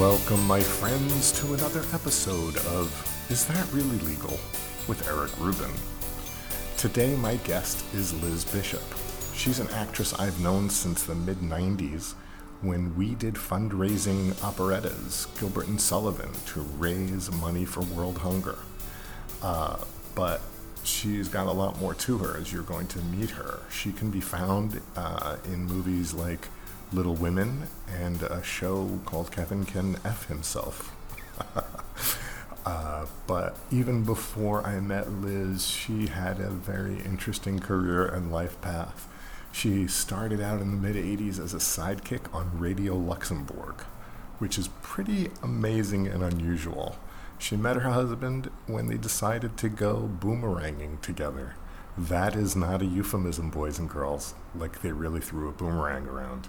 Welcome, my friends, to another episode of Is That Really Legal? with Eric Rubin. Today, my guest is Liz Bishop. She's an actress I've known since the mid 90s when we did fundraising operettas, Gilbert and Sullivan, to raise money for world hunger. Uh, but she's got a lot more to her as you're going to meet her. She can be found uh, in movies like Little Women and a show called Kevin Can F Himself. uh, but even before I met Liz, she had a very interesting career and life path. She started out in the mid 80s as a sidekick on Radio Luxembourg, which is pretty amazing and unusual. She met her husband when they decided to go boomeranging together. That is not a euphemism, boys and girls, like they really threw a boomerang around.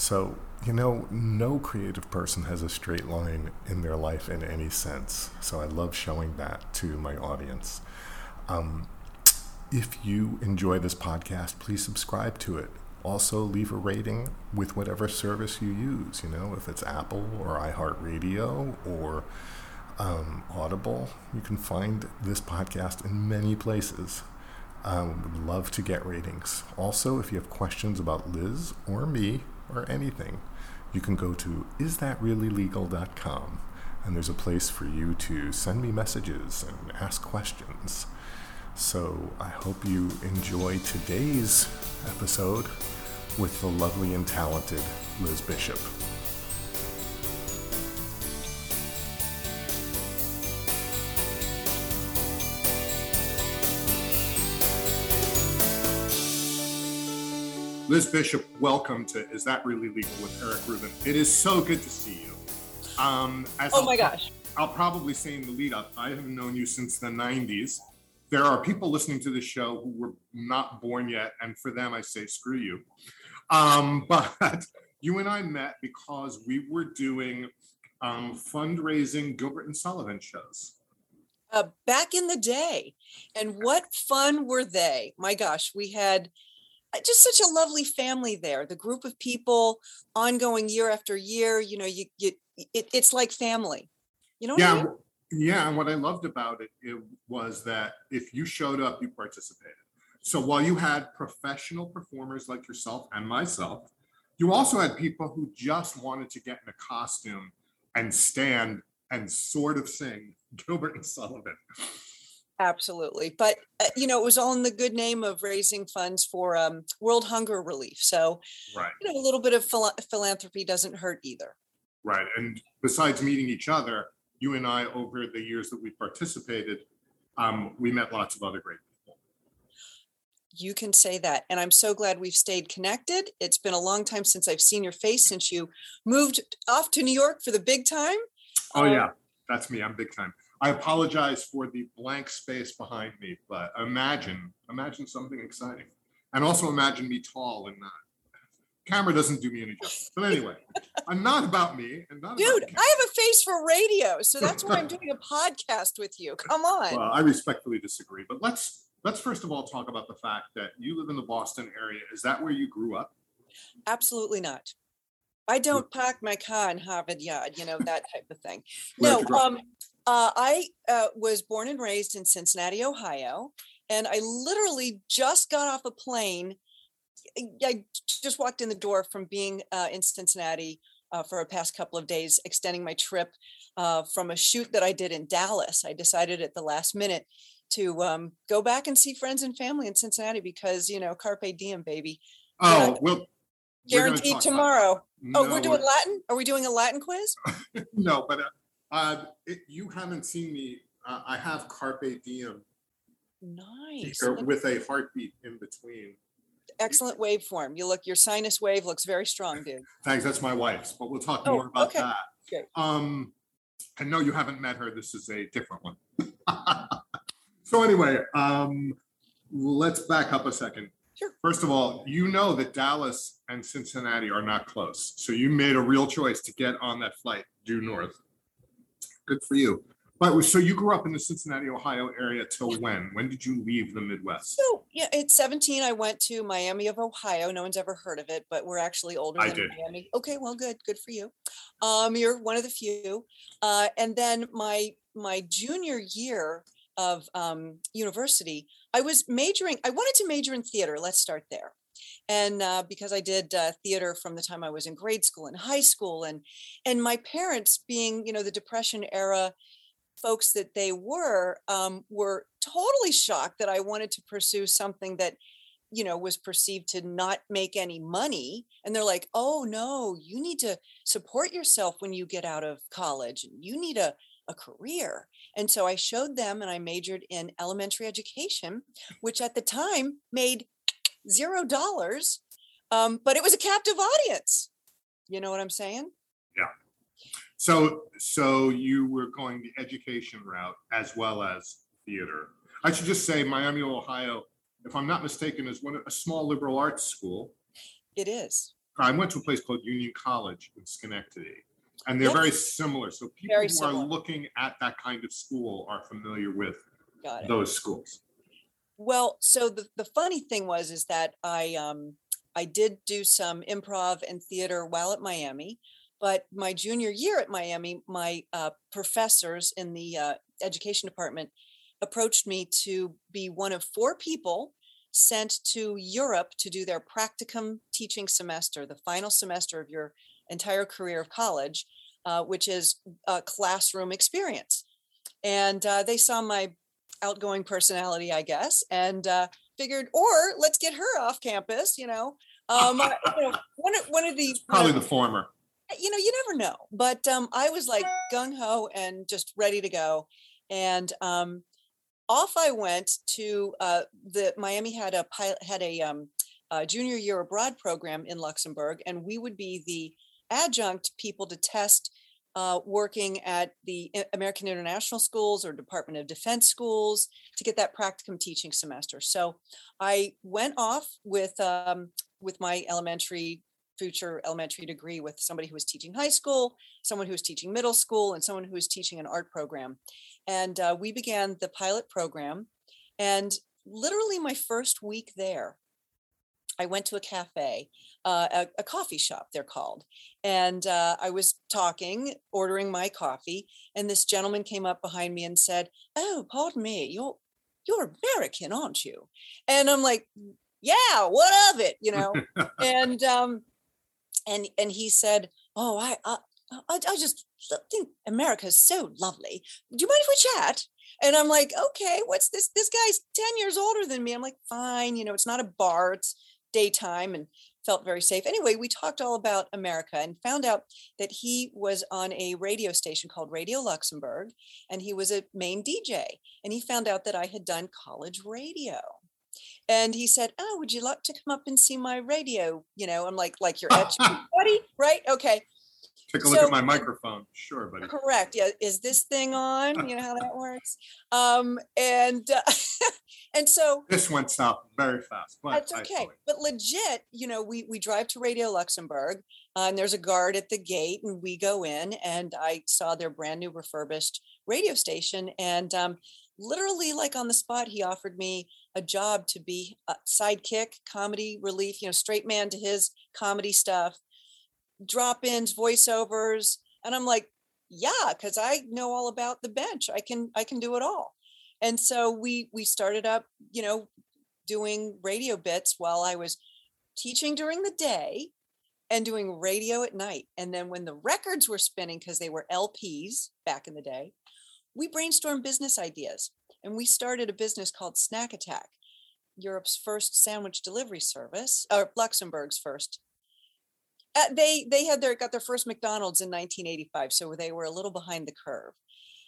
So, you know, no creative person has a straight line in their life in any sense. So I love showing that to my audience. Um, if you enjoy this podcast, please subscribe to it. Also, leave a rating with whatever service you use. You know, if it's Apple or iHeartRadio or um, Audible, you can find this podcast in many places. Um, would love to get ratings. Also, if you have questions about Liz or me or anything, you can go to isthatreallylegal.com and there's a place for you to send me messages and ask questions. So I hope you enjoy today's episode with the lovely and talented Liz Bishop. Liz Bishop, welcome to Is That Really Legal with Eric Rubin. It is so good to see you. Um, oh my I'll, gosh. I'll probably say in the lead up, I have known you since the 90s there are people listening to the show who were not born yet, and for them, I say screw you. Um, but you and I met because we were doing um, fundraising Gilbert and Sullivan shows. Uh, back in the day, and what fun were they? My gosh, we had Uh, just such a lovely family there. The group of people, ongoing year after year. You know, you, you it, it's like family. You know yeah, I mean? Yeah, and what I loved about it, it was that if you showed up, you participated. So while you had professional performers like yourself and myself, you also had people who just wanted to get in a costume and stand and sort of sing Gilbert and Sullivan. Absolutely. But, uh, you know, it was all in the good name of raising funds for um, world hunger relief. So, right. you know, a little bit of phil- philanthropy doesn't hurt either. Right. And besides meeting each other, you and I, over the years that we participated, um, we met lots of other great people. You can say that. And I'm so glad we've stayed connected. It's been a long time since I've seen your face since you moved off to New York for the big time. Oh, um, yeah. That's me. I'm big time. I apologize for the blank space behind me, but imagine, imagine something exciting. And also imagine me tall and not camera doesn't do me any justice. But anyway, I'm not about me. And not Dude, I have a face for radio, so that's why I'm doing a podcast with you. Come on. Well, I respectfully disagree, but let's let's first of all talk about the fact that you live in the Boston area. Is that where you grew up? Absolutely not. I don't park my car in Harvard Yard, you know that type of thing. no, um, uh, I uh, was born and raised in Cincinnati, Ohio, and I literally just got off a plane I just walked in the door from being uh, in Cincinnati uh, for a past couple of days, extending my trip uh, from a shoot that I did in Dallas. I decided at the last minute to um, go back and see friends and family in Cincinnati because you know, carpe diem, baby. Oh, well, guaranteed tomorrow. No, oh, we're doing Latin. Are we doing a Latin quiz? no, but uh, it, you haven't seen me. Uh, I have carpe diem. Nice. With a heartbeat in between excellent waveform. You look, your sinus wave looks very strong, dude. Thanks. That's my wife's, but we'll talk oh, more about okay. that. Okay. Um, I know you haven't met her. This is a different one. so anyway, um, let's back up a second. Sure. First of all, you know that Dallas and Cincinnati are not close. So you made a real choice to get on that flight due north. Good for you. But so you grew up in the Cincinnati, Ohio area till when? When did you leave the Midwest? So yeah, at 17, I went to Miami of Ohio. No one's ever heard of it, but we're actually older I than did. Miami. Okay, well, good, good for you. Um, you're one of the few. Uh, and then my my junior year of um, university, I was majoring. I wanted to major in theater. Let's start there. And uh, because I did uh, theater from the time I was in grade school and high school, and and my parents, being you know the Depression era folks that they were um, were totally shocked that I wanted to pursue something that you know was perceived to not make any money and they're like oh no you need to support yourself when you get out of college and you need a, a career. And so i showed them and i majored in elementary education which at the time made zero dollars um, but it was a captive audience you know what i'm saying Yeah. So, so you were going the education route as well as theater. I should just say Miami, Ohio, if I'm not mistaken, is one of a small liberal arts school. it is I went to a place called Union College in Schenectady, and they're very similar. So people Very who similar. are looking at that kind of school are familiar with those schools. Well, so the, the funny thing was is that I um I did do some improv and theater while at Miami, but my junior year at Miami, my uh, professors in the uh, education department approached me to be one of four people sent to Europe to do their practicum teaching semester, the final semester of your entire career of college, uh, which is a classroom experience. And uh, they saw my outgoing personality, I guess, and uh, figured, or let's get her off campus. You know, um, uh, you know, one of one of the Probably the former. you know, you never know. But um, I was like gung ho and just ready to go, and um, off I went to uh, the Miami had a pilot had a, um, a junior year abroad program in Luxembourg, and we would be the adjunct people to test uh, working at the American International Schools or Department of Defense schools to get that practicum teaching semester. So I went off with um, with my elementary future elementary degree with somebody who was teaching high school, someone who was teaching middle school, and someone who was teaching an art program. And uh, we began the pilot program. And literally, my first week there, I went to a cafe, uh, a, a coffee shop, they're called. And uh, I was talking, ordering my coffee, and this gentleman came up behind me and said, "Oh, pardon me, you're you're American, aren't you?" And I'm like, "Yeah, what of it?" You know. and um, and and he said, "Oh, I I I, I just think America is so lovely. Do you mind if we chat?" And I'm like, "Okay, what's this? This guy's ten years older than me." I'm like, "Fine, you know, it's not a bar, it's daytime," and felt very safe. Anyway, we talked all about America and found out that he was on a radio station called Radio Luxembourg, and he was a main DJ. And he found out that I had done college radio and he said, "Oh, would you like to come up and see my radio?" You know, I'm like, "Like your buddy, right? Okay, Take a look So- at my microphone. Sure, buddy. correct. Yeah, is this thing on? You know how that works." Um, and uh, and so This went south very fast, but that's okay. But legit, you know, we we drive to Radio Luxembourg, uh, and there's a guard at the gate, and we go in, and I saw their brand new refurbished radio station, and um, literally, like on the spot, he offered me a job to be a sidekick, comedy relief, you know, straight man to his comedy stuff, drop-ins, voiceovers, and I'm like, yeah, because I know all about the bench. I can I can do it all. And so we we started up, you know, doing radio bits while I was teaching during the day and doing radio at night. And then when the records were spinning, because they were LPs back in the day, we brainstormed business ideas and we started a business called Snack Attack, Europe's first sandwich delivery service, or Luxembourg's first. Uh, they they had their got their first McDonald's in 1985, so they were a little behind the curve.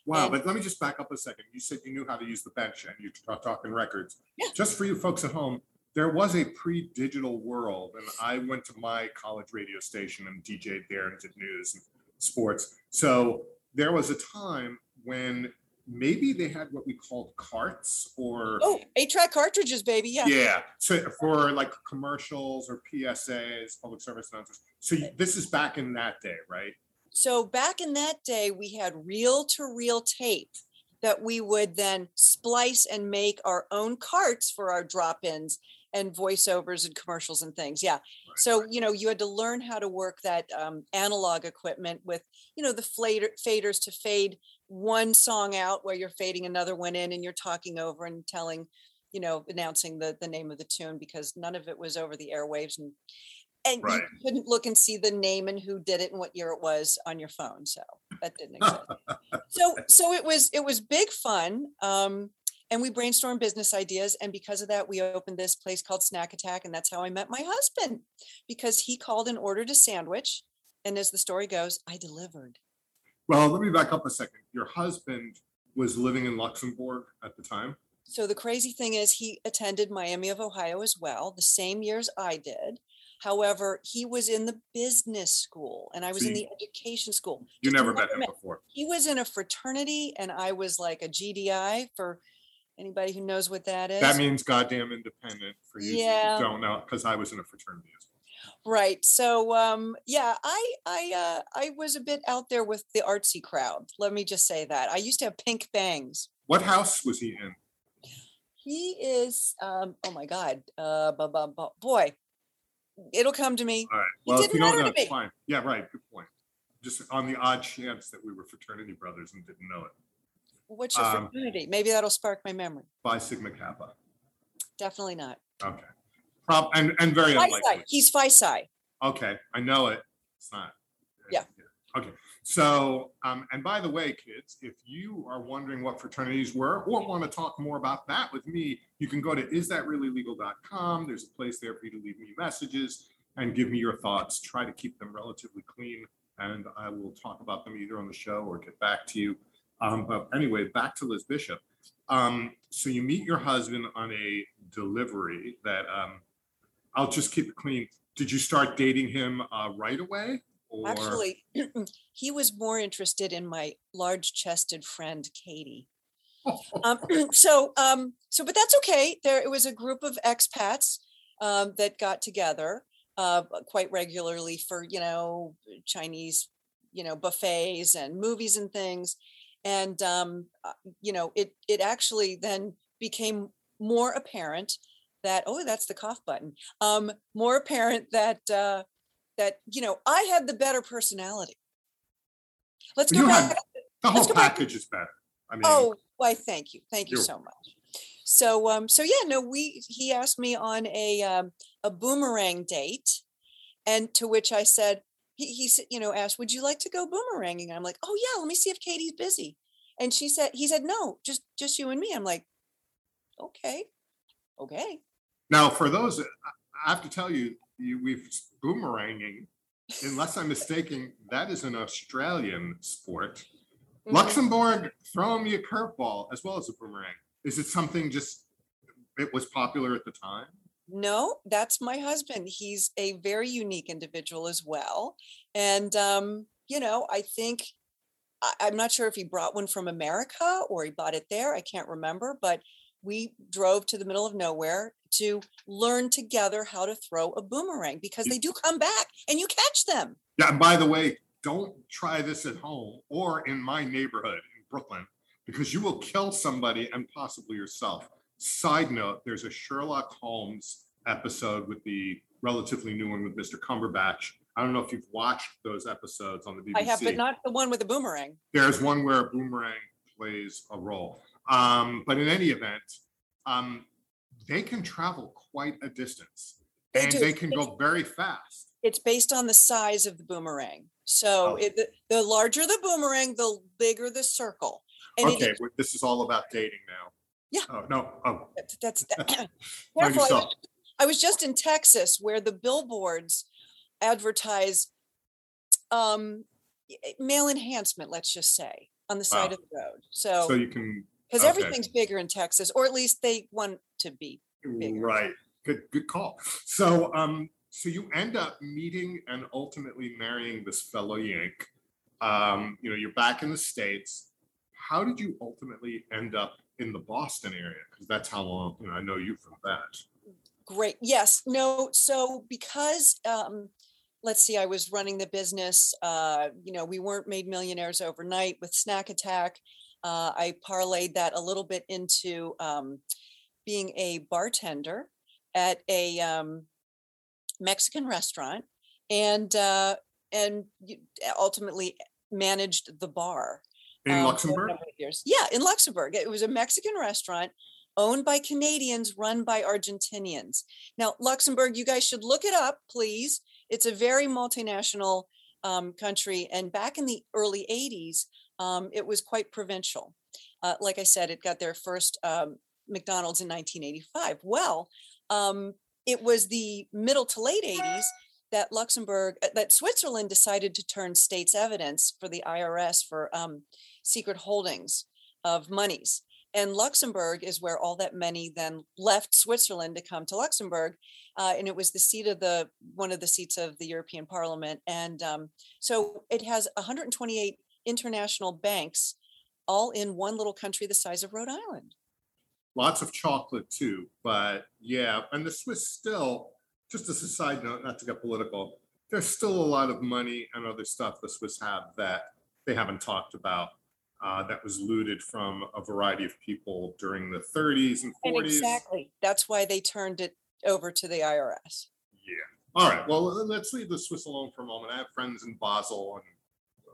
Wow, And- but let me just back up a second. You said you knew how to use the bench and you are talking records. Yeah. Just for you folks at home, there was a pre-digital world and I went to my college radio station and DJ'd there and did news and sports. So there was a time when maybe they had what we called carts or Oh, eight track cartridges, baby. Yeah. yeah, so for like commercials or PSAs, public service announcements. So you- this is back in that day, right? So back in that day, we had reel to reel tape that we would then splice and make our own carts for our drop ins and voiceovers and commercials and things. Yeah. So, you know, you had to learn how to work that um, analog equipment with, you know, the fader, faders to fade one song out where you're fading another one in and you're talking over and telling, you know, announcing the, the name of the tune because none of it was over the airwaves and and Right. you couldn't look and see the name and who did it and what year it was on your phone. So that didn't exist. so so it was it was big fun. Um, and we brainstormed business ideas. And because of that, we opened this place called Snack Attack. And that's how I met my husband because he called and ordered a sandwich. And as the story goes, I delivered. Well, let me back up a second. Your husband was living in Luxembourg at the time. So the crazy thing is, he attended Miami of Ohio as well, the same years I did. However, he was in the business school and I was in the education school. You Just never met him met. before. He was in a fraternity and I was like a GDI for anybody who knows what that is. That means goddamn independent for you Yeah. don't know, because I was in a fraternity. Right. So um yeah, I I uh I was a bit out there with the artsy crowd. Let me just say that. I used to have pink bangs. What house was he in? He is um oh my god. Uh bu- bu- bu- boy. It'll come to me. All right. He Well, if didn't you don't know, it's fine. Yeah, right. Good point. Just on the odd chance that we were fraternity brothers and didn't know it. What's your Um, fraternity? Maybe that'll spark my memory. Phi Sigma Kappa. Definitely not. Okay. Prob and and very Phi unlikely. He's Phi Psi. Okay, I know it. It's not. Yeah. Okay. So, um, and by the way, kids, if you are wondering what fraternities were or want to talk more about that with me, you can go to isthatreallylegal.com. There's a place there for you to leave me messages and give me your thoughts. Try to keep them relatively clean, and I will talk about them either on the show or get back to you. Um, but anyway, back to Liz Bishop. Um, so you meet your husband on a delivery that um, I'll just keep it clean. Did you start dating him uh, right away? Or Actually, he was more interested in my large-chested friend Katie. Um, so, um, so, but that's okay. There, it was a group of expats um, that got together uh, quite regularly for you know Chinese, you know, buffets and movies and things, and um, uh, you know, it it actually then became more apparent that oh, that's the cough button. Um, more apparent that uh, that you know I had the better personality. Let's go You back. had- the whole let's back- package is better. I mean, Oh, why? Thank you, thank you so much. So, um, so yeah, no, we he asked me on a um, a boomerang date, and to which I said he he said you know asked would you like to go boomeranging? And I'm like, oh yeah, let me see if Katie's busy, and she said he said no, just just you and me. I'm like, okay, okay. Now for those, I I have to tell you, you we've boomeranging. Unless I'm mistaken, that is an Australian sport. Mhm. Luxembourg throwing me a curveball as well as a boomerang. Is it something just it was popular at the time? No, that's my husband. He's a very unique individual as well. And, um, you know, I think, I, I'm not sure if he brought one from America or he bought it there. I can't remember, but we drove to the middle of nowhere to learn together how to throw a boomerang because they do come back and you catch them. Yeah, and by the way, don't try this at home or in my neighborhood in Brooklyn because you will kill somebody and possibly yourself. Side note, there's a Sherlock Holmes episode with the relatively new one with Mr. Cumberbatch. I don't know if you've watched those episodes on the BBC. I have, but not the one with the boomerang. There's one where a boomerang plays a role. Um, but in any event, um, they can travel quite a distance They and do. they can It's- go very fast. It's based on the size of the boomerang. So Oh. it, the, the larger the boomerang, the bigger the circle. And it Okay, well, this is all about dating now. Yeah. Oh, no, oh, That's, that's Mind careful. I was. I was just in Texas where the billboards advertise um, male enhancement, let's just say, on the side Wow. of the road. so So, you can, because okay. everything's bigger in Texas, or at least they want to be. Bigger. right, good, good call. So, um, so you end up meeting and ultimately marrying this fellow Yank. Um, you know, you're back in the States. How did you ultimately end up in the Boston area? Because that's how long, you know, I know you from that. Great. Yes. No. So because um, let's see, I was running the business. Uh, you know, we weren't made millionaires overnight with Snack Attack. Uh, I parlayed that a little bit into um, being a bartender at a um, Mexican restaurant, and uh, and ultimately managed the bar in um, Luxembourg. Yeah, in Luxembourg, it was a Mexican restaurant owned by Canadians, run by Argentinians. Now, Luxembourg, you guys should look it up, please. It's a very multinational um, country, and back in the early '80s, um, it was quite provincial. Uh, like I said, it got their first um, McDonald's in 1985. Well, um, it was the middle to late 80s that Luxembourg, uh, that Switzerland decided to turn state's evidence for the IRS for um, secret holdings of monies. And Luxembourg is where all that money then left Switzerland to come to Luxembourg. Uh, and it was the seat of the one of the seats of the European Parliament. And um, so it has 128 international banks, all in one little country the size of Rhode Island. Lots of chocolate too, but yeah, and the Swiss still just as a side note, not to get political, there's still a lot of money and other stuff the Swiss have that they haven't talked about. Uh, that was looted from a variety of people during the 30s and 40s. And exactly. That's why they turned it over to the IRS. Yeah. All right. Well, let's leave the Swiss alone for a moment. I have friends in Basel and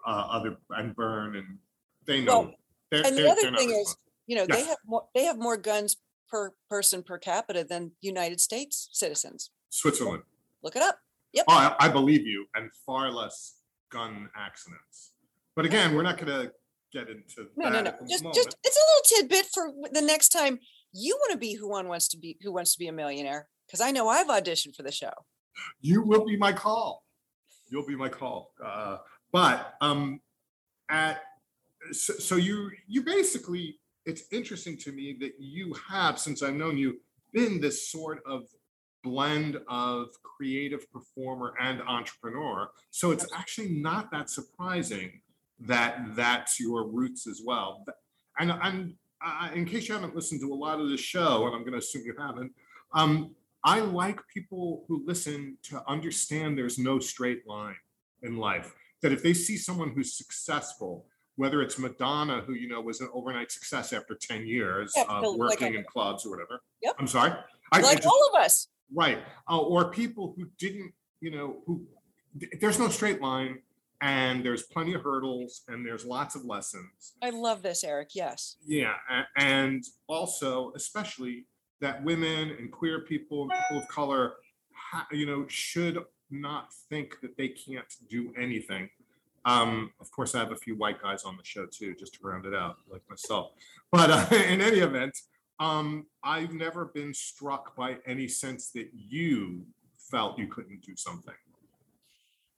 uh, other and Bern and they know. Well, they're, and the they're, other they're thing is, you know, yes. they have more. They have more guns per person per capita than United States citizens. Switzerland. Look it up. Yep. Oh, I, I believe you, and far less gun accidents. But again, we're not going to get into no, that. No, no, Just, just it's a little tidbit for the next time you want to be who one wants to be, who wants to be a millionaire. Because I know I've auditioned for the show. You will be my call. You'll be my call. Uh, but um, at so, so you you basically it's interesting to me that you have since I've known you been this sort of blend of creative performer and entrepreneur. So it's actually not that surprising that that's your roots as well. And, and uh, in case you haven't listened to a lot of the show, and I'm going to assume you haven't, um, I like people who listen to understand there's no straight line in life. That if they see someone who's successful, whether it's Madonna, who you know was an overnight success after 10 years yeah, of working like in clubs or whatever. Yep. I'm sorry. I, like I just, all of us. Right. Uh, or people who didn't, you know, who there's no straight line and there's plenty of hurdles and there's lots of lessons. I love this, Eric. Yes. Yeah. And also, especially that women and queer people and people of color, you know, should not think that they can't do anything. Um, of course, I have a few white guys on the show too, just to round it out, like myself. But uh, in any event, um, I've never been struck by any sense that you felt you couldn't do something.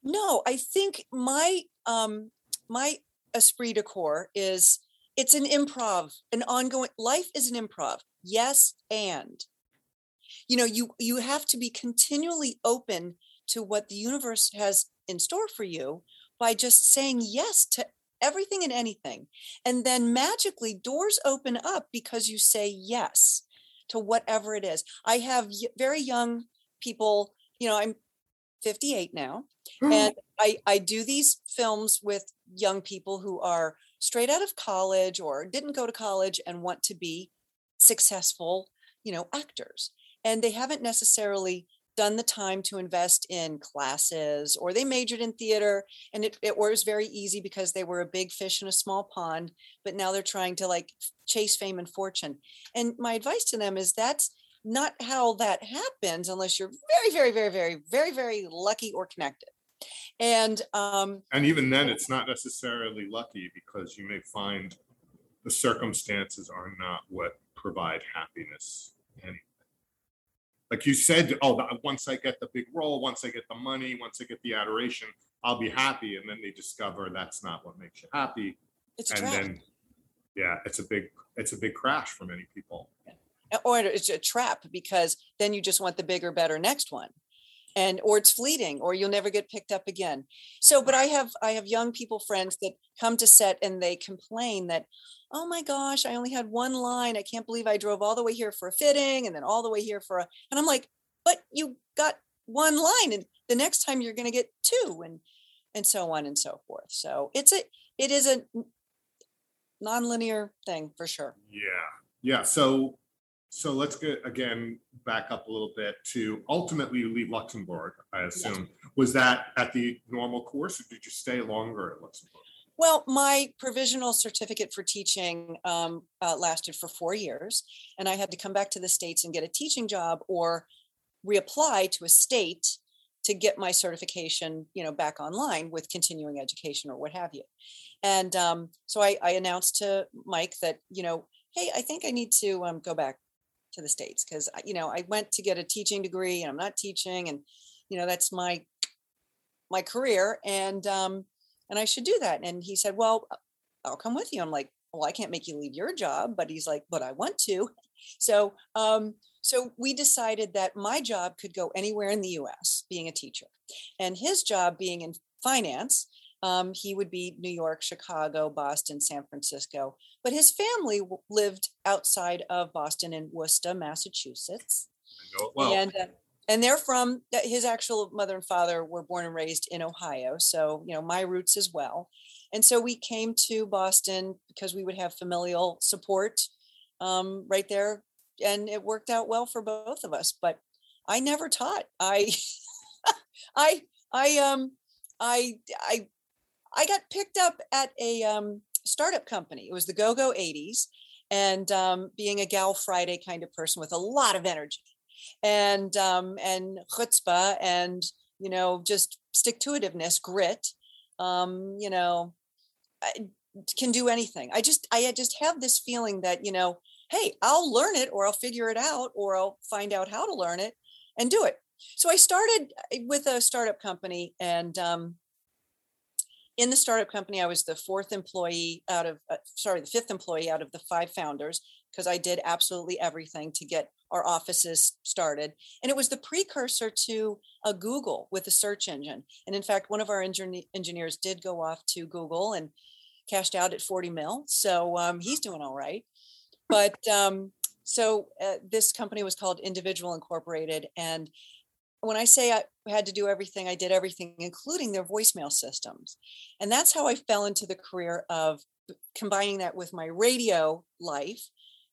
No, I think my um my esprit de corps is it's an improv, an ongoing life is an improv. Yes, and you know, you you have to be continually open to what the universe has in store for you by just saying yes to everything and anything. And then magically doors open up because you say yes to whatever it is. I have very young people, you know, I'm 58 now, mm. and I, I do these films with young people who are straight out of college or didn't go to college and want to be successful, you know, actors. And they haven't necessarily done the time to invest in classes or they majored in theater and it, it was very easy because they were a big fish in a small pond but now they're trying to like chase fame and fortune. And my advice to them is that's not how that happens unless you're very very very very very very lucky or connected. And um and even then it's not necessarily lucky because you may find the circumstances are not what provide happiness anyway like you said, oh, once I get the big role, once I get the money, once I get the adoration, I'll be happy. And then they discover that's not what makes you happy. It's and then, yeah, it's a big, it's a big crash for many people. Or it's a trap because then you just want the bigger, better next one and or it's fleeting or you'll never get picked up again. So but i have i have young people friends that come to set and they complain that oh my gosh i only had one line. I can't believe i drove all the way here for a fitting and then all the way here for a and i'm like but you got one line and the next time you're going to get two and and so on and so forth. So it's a it is a nonlinear thing for sure. Yeah, yeah. So, so let's get again back up a little bit to ultimately you leave Luxembourg. I assume was that at the normal course, or did you stay longer at Luxembourg? Well, my provisional certificate for teaching um, uh, lasted for four years, and I had to come back to the States and get a teaching job or reapply to a state to get my certification, you know, back online with continuing education or what have you. And um, so I, I announced to Mike that, you know, hey, I think I need to um, go back to the States because, you know, I went to get a teaching degree and I'm not teaching and, you know, that's my my career and um, and I should do that. And he said, well, I'll come with you. I'm like, well, I can't make you leave your job, but he's like, but I want to. So, um, so we decided that my job could go anywhere in the U.S. being a teacher, and his job being in finance, um, he would be New York, Chicago, Boston, San Francisco. But his family w- lived outside of Boston in Worcester, Massachusetts I know it well. and uh, and they're from his actual mother and father were born and raised in ohio so you know my roots as well and so we came to boston because we would have familial support um, right there and it worked out well for both of us but i never taught i i i um i i i got picked up at a um, startup company it was the go-go 80s and um, being a gal friday kind of person with a lot of energy and um, and chutzpah and you know just stick to itiveness, grit. Um, you know, I can do anything. I just I just have this feeling that you know, hey, I'll learn it or I'll figure it out or I'll find out how to learn it and do it. So I started uh, with a startup company and. Um, in the startup company, I was the fourth employee out of, uh, sorry, the fifth employee out of the five founders because I did absolutely everything to get our offices started. And it was the precursor to a Google with a search engine. And in fact, one of our engineer- engineers did go off to Google and cashed out at 40 mil. So um, he's doing all right. But um, so uh, this company was called Individual Incorporated. And when I say I had to do everything, I did everything, including their voicemail systems. And that's how I fell into the career of combining that with my radio life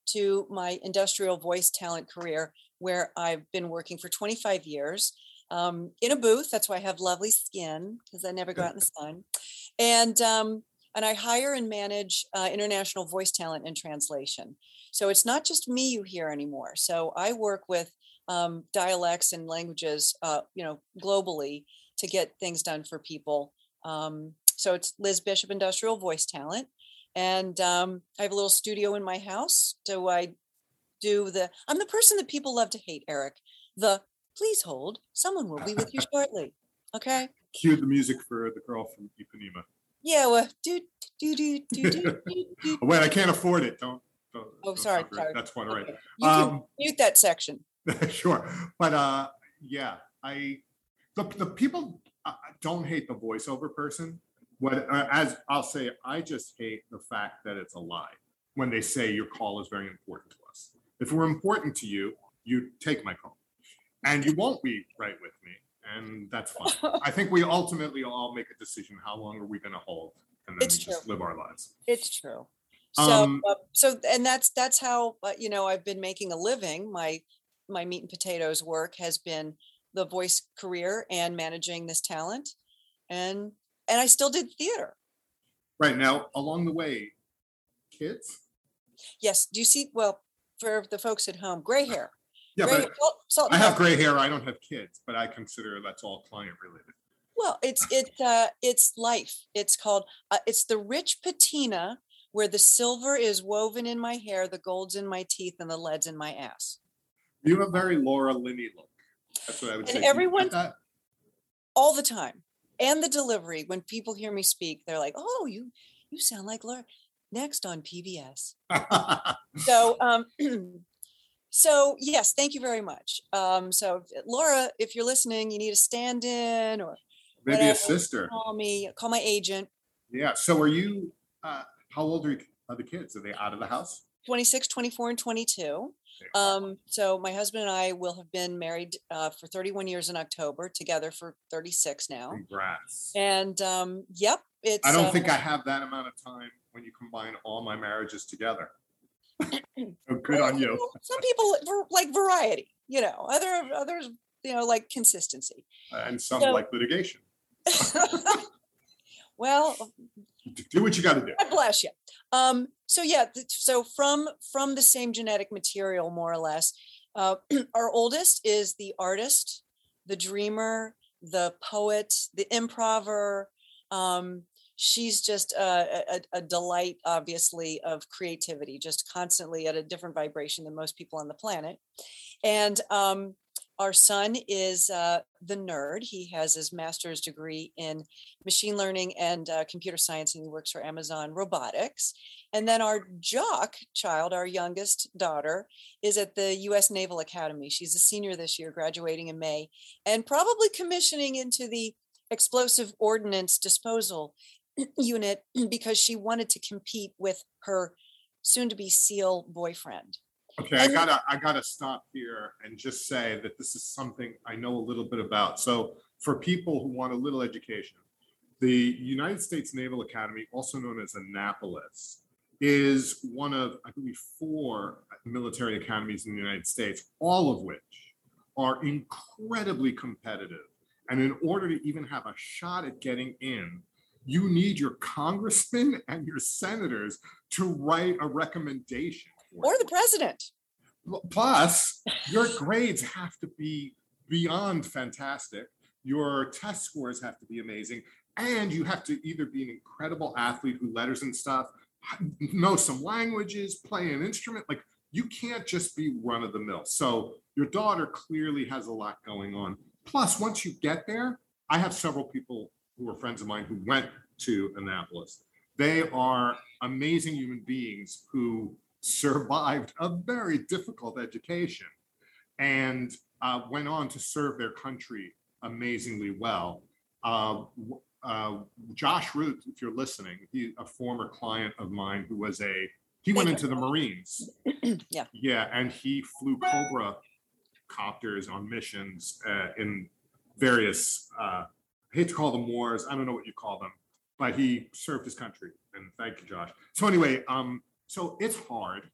to my industrial voice talent career, where I've been working for 25 years um, in a booth. That's why I have lovely skin because I never go out in the sun. And um, and I hire and manage uh, international voice talent and translation. So it's not just me you hear anymore. So I work with um, dialects and languages, uh, you know, globally to get things done for people. Um, so it's Liz Bishop Industrial Voice Talent, and um, I have a little studio in my house. So I do the. I'm the person that people love to hate, Eric. The please hold, someone will be with you shortly. Okay. Cue the music for the girl from Ipanema. Yeah. Well, do do do do do wait, I can't afford it. Don't. don't Oh, don't sorry, sorry. That's one right. You Um, mute that section. sure, but uh, yeah, I the the people uh, don't hate the voiceover person. What uh, as I'll say, I just hate the fact that it's a lie when they say your call is very important to us. If we're important to you, you take my call, and you won't be right with me, and that's fine. I think we ultimately all make a decision: how long are we going to hold, and then just live our lives. It's true. So, Um, uh, so, and that's that's how uh, you know I've been making a living. My my meat and potatoes work has been the voice career and managing this talent, and and I still did theater. Right now, along the way, kids. Yes. Do you see? Well, for the folks at home, gray hair. Yeah, gray but hair, salt, I have gray hair. I don't have kids, but I consider that's all client related. Well, it's it's uh it's life. It's called uh, it's the rich patina where the silver is woven in my hair, the gold's in my teeth, and the lead's in my ass. You have a very Laura Linney look. That's what I would And say. Everyone- all the time and the delivery when people hear me speak they're like oh you you sound like laura next on pbs so um so yes thank you very much um so laura if you're listening you need a stand-in or Maybe whatever, a sister. call me call my agent Yeah. So are you? Uh, how old are, you, are the kids? Are they out of the house? 26 24 and 22 Um, so my husband and I will have been married uh, for 31 years in October, together for 36 now. Congrats. And um, yep, it's. I don't uh, think I have that amount of time when you combine all my marriages together. So Good on you. Some people like variety, you know. Other others, you know, like consistency. And some So- like litigation. well, Do what you got to do. God bless you. Um, so yeah, so from from the same genetic material, more or less. Uh, our oldest is the artist, the dreamer, the poet, the improver. Um, she's just a, a, a delight, obviously, of creativity, just constantly at a different vibration than most people on the planet. And um, our son is uh, the nerd. He has his master's degree in machine learning and uh, computer science, and he works for Amazon Robotics. And then our jock child, our youngest daughter, is at the US Naval Academy. She's a senior this year, graduating in May, and probably commissioning into the explosive ordnance disposal unit because she wanted to compete with her soon to be SEAL boyfriend. Okay, I gotta, I gotta stop here and just say that this is something I know a little bit about. So for people who want a little education, the United States Naval Academy, also known as Annapolis, is one of, I believe, four military academies in the United States, all of which are incredibly competitive. And in order to even have a shot at getting in, you need your congressmen and your senators to write a recommendation. Or the president. Plus, your grades have to be beyond fantastic. Your test scores have to be amazing. And you have to either be an incredible athlete who letters and stuff, know some languages, play an instrument. Like you can't just be run of the mill. So your daughter clearly has a lot going on. Plus, once you get there, I have several people who are friends of mine who went to Annapolis. They are amazing human beings who survived a very difficult education and uh, went on to serve their country amazingly well. Uh, uh, Josh Root, if you're listening, he a former client of mine who was a he went into the Marines. Yeah. Yeah, and he flew Cobra copters on missions uh, in various. Uh, I hate to call them wars. I don't know what you call them, but he served his country. And thank you, Josh. So anyway, um, so it's hard.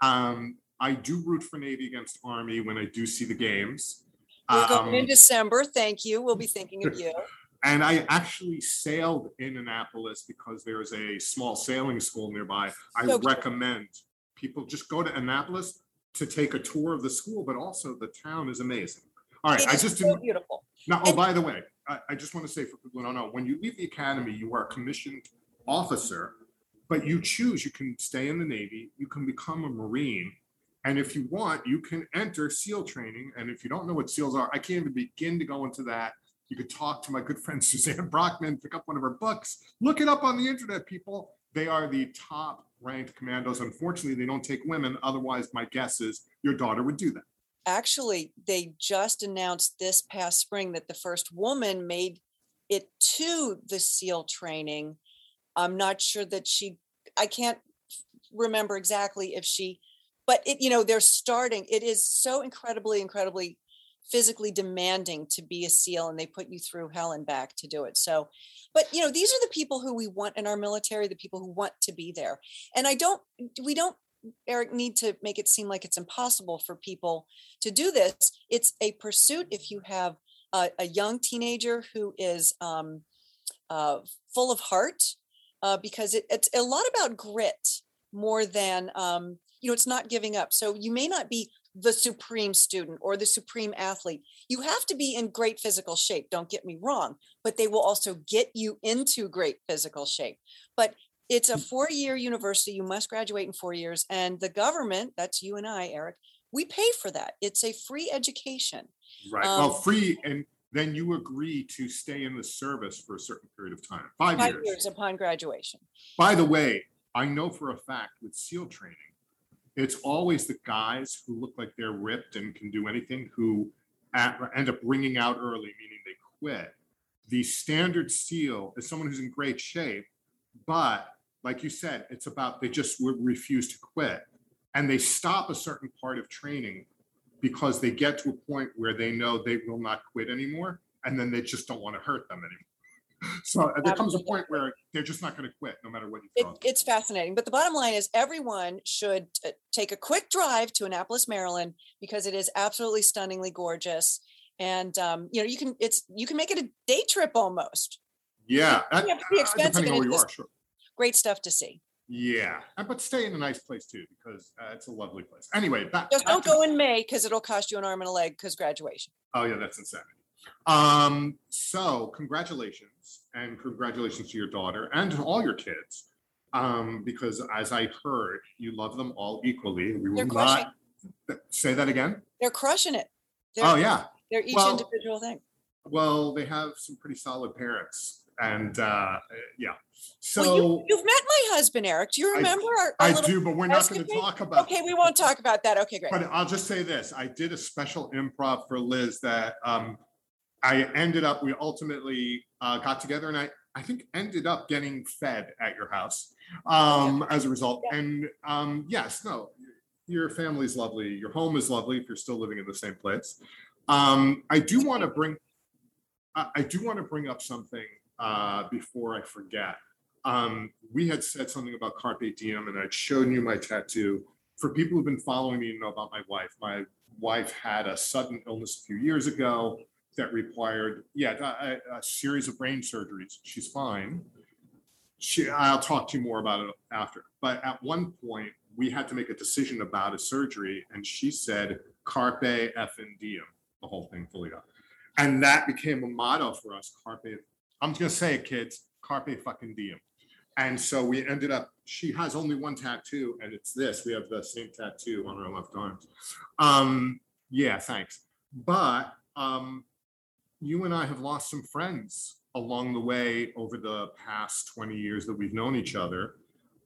Um, I do root for Navy against Army when I do see the games. We're going in Um, December. Thank you. We'll be thinking of you. and I actually sailed in Annapolis because there's a small sailing school nearby. I So recommend people just go to Annapolis to take a tour of the school, but also the town is amazing. All right, I just so didn't. beautiful. Now, oh, And- by the way, I, I just want to say for people who don't know, when you leave the academy, you are a commissioned officer, but you choose, you can stay in the Navy, you can become a Marine. And if you want, you can enter SEAL training. And if you don't know what SEALs are, I can't even begin to go into that. You could talk to my good friend Suzanne Brockmann, pick up one of her books, look it up on the internet, people. They are the top ranked commandos. Unfortunately, they don't take women. Otherwise, my guess is your daughter would do that. Actually, they just announced this past spring that the first woman made it to the SEAL training. I'm not sure that she, I can't remember exactly if she, but it, you know, they're starting. It is so incredibly, incredibly physically demanding to be a SEAL and they put you through hell and back to do it. So, but you know, these are the people who we want in our military, the people who want to be there. And I don't, we don't, Eric, need to make it seem like it's impossible for people to do this. It's a pursuit if you have a, a young teenager who is um, uh, full of heart, uh, because it, it's a lot about grit more than, um, you know, it's not giving up. So you may not be the supreme student or the supreme athlete. You have to be in great physical shape, don't get me wrong, but they will also get you into great physical shape. But it's a four year university. You must graduate in four years. And the government, that's you and I, Eric, we pay for that. It's a free education. Right. well, Um, free, and then you agree to stay in the service for a certain period of time, five, Five years. years upon graduation. By the way, I know for a fact with SEAL training, it's always the guys who look like they're ripped and can do anything who at, end up ringing out early, meaning they quit. The standard SEAL is someone who's in great shape, but like you said, it's about they just refuse to quit. and they stop a certain part of training because they get to a point where they know they will not quit anymore, and then they just don't want to hurt them anymore. So there comes a point where they're just not going to quit, no matter what you It, throw. at them. it's fascinating. But the bottom line is everyone should uh, take a quick drive to Annapolis, Maryland, because it is absolutely stunningly gorgeous. And um, you know, you can it's you can make it a day trip almost. Yeah, that- have to be uh, depending on where you are, sure. Great stuff to see. Yeah, but stay in a nice place too because uh, it's a lovely place. Anyway, back, Just don't go in May because it'll cost you an arm and a leg because graduation. Oh yeah, that's insanity. Um, so congratulations and congratulations to your daughter and to all your kids. Um, because as I heard, you love them all equally. We will not say that again. They're crushing it. They're, Oh yeah. they're each Well, individual thing. Well, they have some pretty solid parents, and uh, yeah. So well, you, you've met my husband, Eric. Do you I- remember our, our I do, but we're not going to talk about. Okay, we won't talk about that. Okay, great. But I'll just say this, I did a special improv for Liz that um, I ended up, we ultimately uh, got together and I, I think ended up getting fed at your house um, as a result. Yeah. And um, yes, no, your family's lovely. Your home is lovely if you're still living in the same place. Um, I do want to bring, I, I do want to bring up something uh, before I forget. Um, we had said something about Carpe Diem and I'd shown you my tattoo for people who've been following me know about my wife, my wife had a sudden illness a few years ago that required, yeah, a, a- a series of brain surgeries. She's fine. She, I'll talk to you more about it after. But at one point, we had to make a decision about a surgery, and she said, "Carpe effing diem," the whole thing fully up, and that became a motto for us. Carpe. I'm just gonna say it, kids. Carpe fucking diem. And so we ended up, she has only one tattoo and it's this. We have the same tattoo on our left arms. Um, yeah, thanks. But um, you and I have lost some friends along the way over the past 20 years that we've known each other.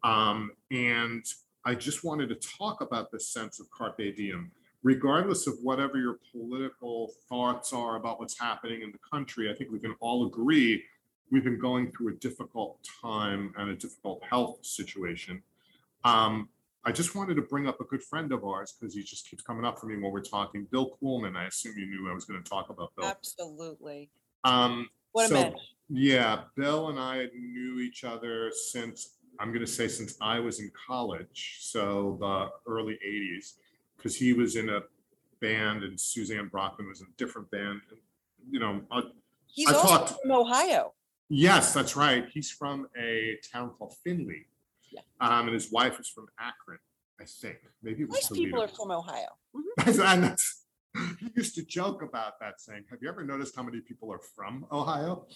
Um, and I just wanted to talk about this sense of carpe diem. Regardless of whatever your political thoughts are about what's happening in the country, I think we can all agree we've been going through a difficult time and a difficult health situation. Um, I just wanted to bring up a good friend of ours because he just keeps coming up for me when we're talking. Bill Coolman. I assume you knew I was going to talk about Bill. Absolutely. Um, What a so, man. Yeah, Bill and I knew each other since I'm going to say since I was in college, so the early '80s, because he was in a band and Suzanne Brockmann was in a different band. And, you know, uh, He's I also talked- from Ohio. Yes, that's right. He's from a town called Findlay. Yeah. Um, and his wife is from Akron, I think. Maybe it was Most people are from Ohio. Mhm. that's, he used to joke about that, saying, "Have you ever noticed how many people are from Ohio?"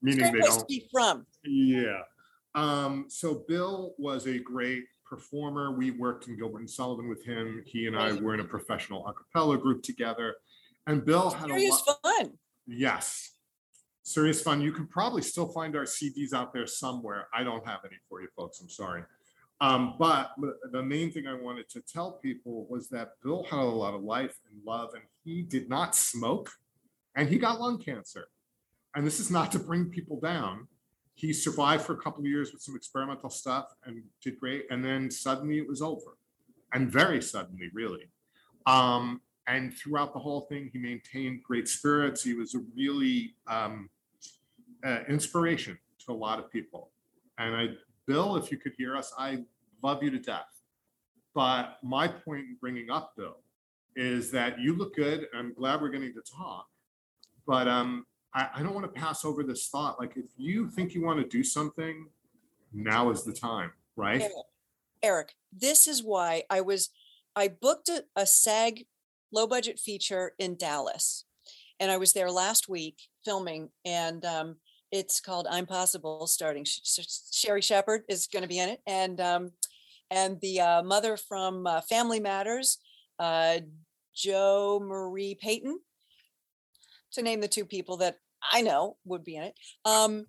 Meaning they don't. be from. Yeah. Um, so Bill was a great performer. We worked in Gilbert and Sullivan with him. He and I were in a professional a cappella group together. And Bill had a Serious lot. fun. Yes. Serious fun. You can probably still find our CDs out there somewhere. I don't have any for you folks. I'm sorry. Um, but the main thing I wanted to tell people was that Bill had a lot of life and love, and he did not smoke, and he got lung cancer. And this is not to bring people down. He survived for a couple of years with some experimental stuff and did great. And then suddenly it was over, and very suddenly, really. Um, and throughout the whole thing, he maintained great spirits. He was a really um, uh, inspiration to a lot of people. And I, Bill, if you could hear us, I love you to death. But my point in bringing up Bill is that you look good. I'm glad we're getting to talk. But um, I, I don't want to pass over this thought. Like, if you think you want to do something, now is the time, right? Eric, this is why I was, I booked a, a SAG low budget feature in Dallas. And I was there last week filming, and um, it's called I'm Possible, starting Sh- Sh- Sherri Shepherd is going to be in it. And um, and the uh, mother from uh, Family Matters, uh, Jo Marie Payton, to name the two people that I know would be in it. Um,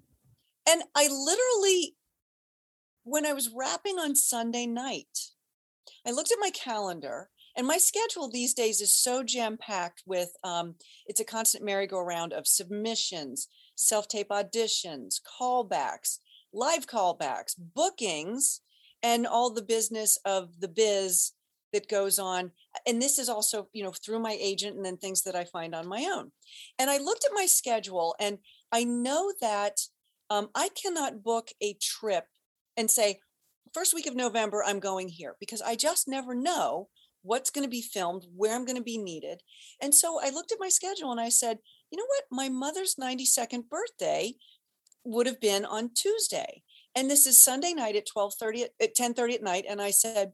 and I literally, when I was wrapping on Sunday night, I looked at my calendar and my schedule these days is so jam packed with um, it's a constant merry-go-round of submissions, self-tape auditions, callbacks, live callbacks, bookings, and all the business of the biz that goes on and this is also you know through my agent and then things that i find on my own. And i looked at my schedule and i know that um, i cannot book a trip and say first week of november i'm going here because i just never know what's going to be filmed where i'm going to be needed. And so i looked at my schedule and i said you know what? My mother's 92nd birthday would have been on tuesday and this is sunday night at 12.30 at 10.30 at night and i said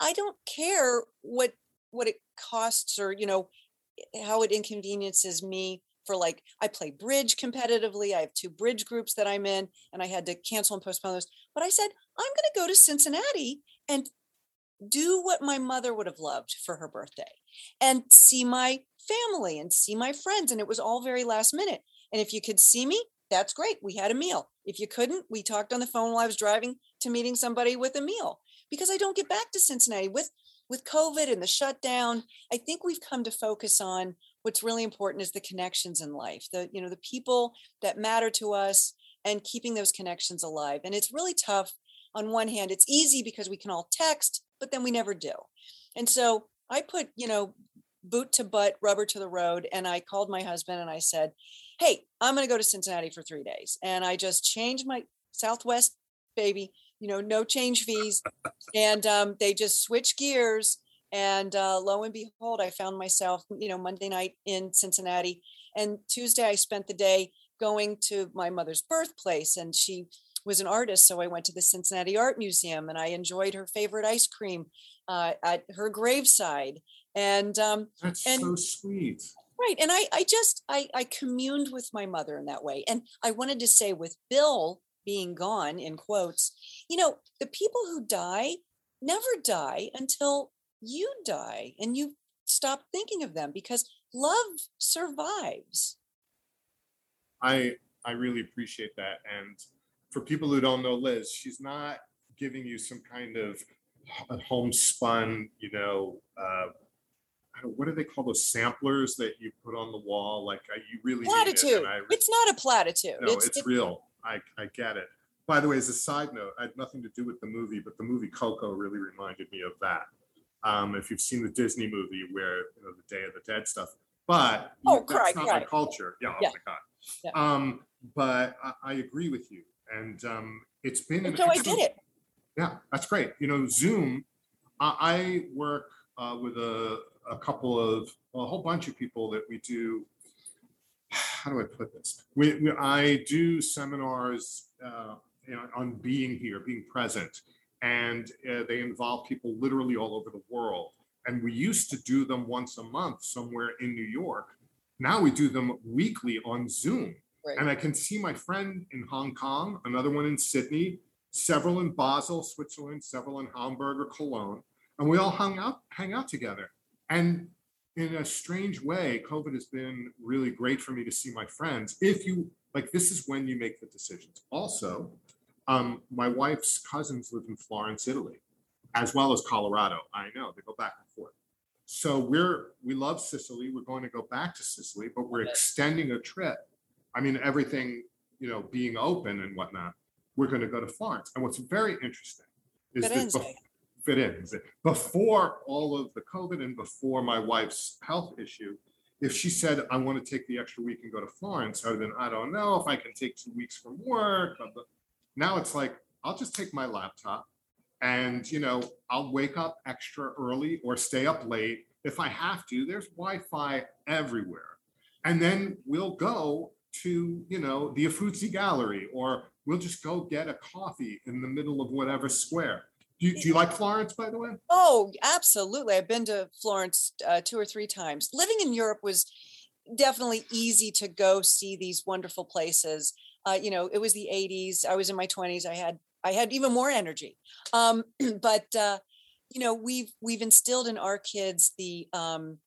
I don't care what what it costs or you know how it inconveniences me for like I play bridge competitively. I have two bridge groups that I'm in, and I had to cancel and postpone those. But I said I'm going to go to Cincinnati and do what my mother would have loved for her birthday, and see my family and see my friends. And it was all very last minute. And if you could see me, that's great. We had a meal. If you couldn't, we talked on the phone while I was driving to meeting somebody with a meal because I don't get back to Cincinnati with with COVID and the shutdown. I think we've come to focus on what's really important is the connections in life, the you know the people that matter to us and keeping those connections alive. And it's really tough on one hand. It's easy because we can all text, but then we never do. And so I put, you know, boot to butt, rubber to the road. And I called my husband and I said, Hey, I'm going to go to Cincinnati for three days. And I just changed my Southwest baby you know, no change fees. and um, they just switch gears. And uh, lo and behold, I found myself, you know, Monday night in Cincinnati. And Tuesday, I spent the day going to my mother's birthplace. And she was an artist. So I went to the Cincinnati Art Museum and I enjoyed her favorite ice cream uh, at her graveside. And um, that's and, so sweet. Right. And I, I just, I, I communed with my mother in that way. And I wanted to say with Bill, being gone in quotes you know the people who die never die until you die and you stop thinking of them because love survives i i really appreciate that and for people who don't know liz she's not giving you some kind of homespun you know uh, what do they call those samplers that you put on the wall? Like you really platitude. It, it's not a platitude. No, it's, it's real. I, I get it. By the way, as a side note, I had nothing to do with the movie, but the movie Coco really reminded me of that. Um, if you've seen the Disney movie where you know the Day of the Dead stuff, but oh, that's cry, not cry. my culture. Yeah, yeah. oh my god. Yeah. Um, but I, I, agree with you, and um, it's been. And so I did it. Yeah, that's great. You know, Zoom. I, I work uh, with a, a couple of a whole bunch of people that we do how do I put this? We, we I do seminars uh, you know, on being here, being present, and uh, they involve people literally all over the world. And we used to do them once a month somewhere in New York. Now we do them weekly on Zoom. Right. And I can see my friend in Hong Kong, another one in Sydney, several in Basel, Switzerland, several in Hamburg or Cologne, and we all hung out, hang out together. And in a strange way, COVID has been really great for me to see my friends. If you like, this is when you make the decisions. Also, um, my wife's cousins live in Florence, Italy, as well as Colorado. I know they go back and forth. So we're we love Sicily. We're going to go back to Sicily, but we're extending a trip. I mean, everything you know being open and whatnot. We're going to go to Florence. And what's very interesting is that fit in. Before all of the COVID and before my wife's health issue, if she said, I want to take the extra week and go to Florence, other than I don't know if I can take two weeks from work. Now it's like, I'll just take my laptop and, you know, I'll wake up extra early or stay up late. If I have to, there's Wi Fi everywhere. And then we'll go to, you know, the Uffizi Gallery or we'll just go get a coffee in the middle of whatever square do you, do you like Florence, by the way? Oh, absolutely. I've been to Florence uh, two or three times. Living in Europe was definitely easy to go see these wonderful places. Uh, you know, it was the 80s. I was in my 20s. I had I had even more energy. Um, but uh, you know, we've we've instilled in our kids the um,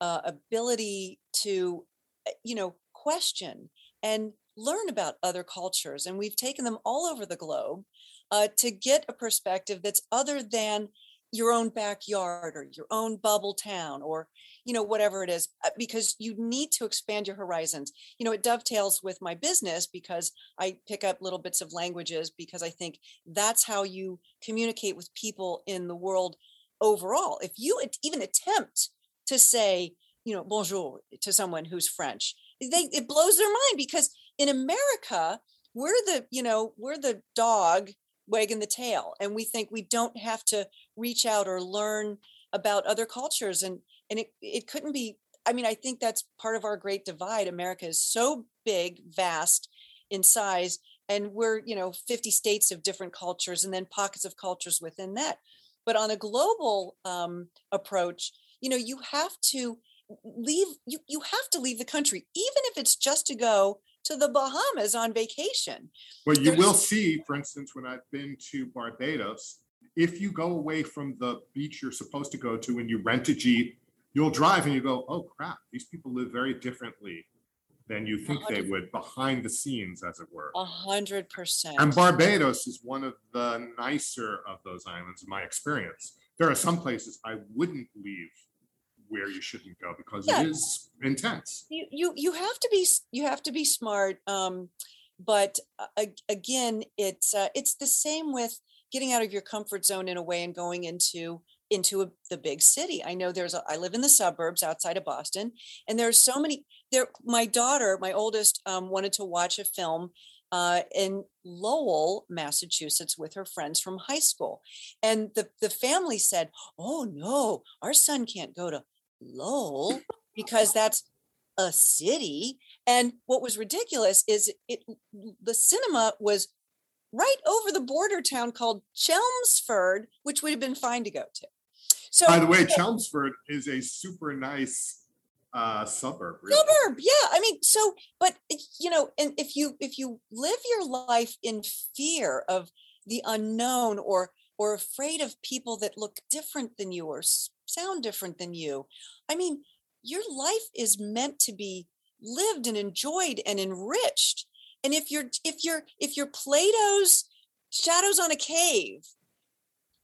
uh, ability to, eh, you know, question and learn about other cultures, and we've taken them all over the globe uh, to get a perspective that's other than your own backyard or your own bubble town or you know whatever it is uh, because you need to expand your horizons. You know it dovetails with my business because i pick up little bits of languages because i think that's how you communicate with people in the world overall. If you even attempt to say you know bonjour to someone who's french they it blows their mind because in america we're the you know we're the dog wagging the tail and we think we don't have to reach out or learn about other cultures and and it, it couldn't be i mean i think that's part of our great divide. America is so big vast in size and we're you know 50 states of different cultures and then pockets of cultures within that. But on a global um, approach you know you have to leave you, you have to leave the country even if it's just to go to the Bahamas on vacation. Well, you There's, will see, for instance, when I've been to Barbados, if you go away from the beach you're supposed to go to and you rent a Jeep, you'll drive and you go, oh crap, these people live very differently than you think they would behind the scenes, as it were. A hundred percent. And Barbados is one of the nicer of those islands, in my experience. There are some places I wouldn't leave where you shouldn't go because yeah. it is intense. You, you you have to be you have to be smart. Um, but uh, again, it's uh, it's the same with getting out of your comfort zone in a way and going into into a, the big city. I know there's a, I live in the suburbs outside of Boston, and there's so many. There, my daughter, my oldest, um, wanted to watch a film uh, in Lowell, Massachusetts, with her friends from high school, and the the family said, "Oh no, our son can't go to Lowell because that's a city. And what was ridiculous is it the cinema was right over the border town called Chelmsford, which would have been fine to go to. So by the way, Chelmsford is a super nice uh suburb really. suburb yeah i mean so but you know and if you if you live your life in fear of the unknown or or afraid of people that look different than you or sound different than you. I mean, your life is meant to be lived and enjoyed and enriched. And if you're if you're if you're Plato's shadows on a cave,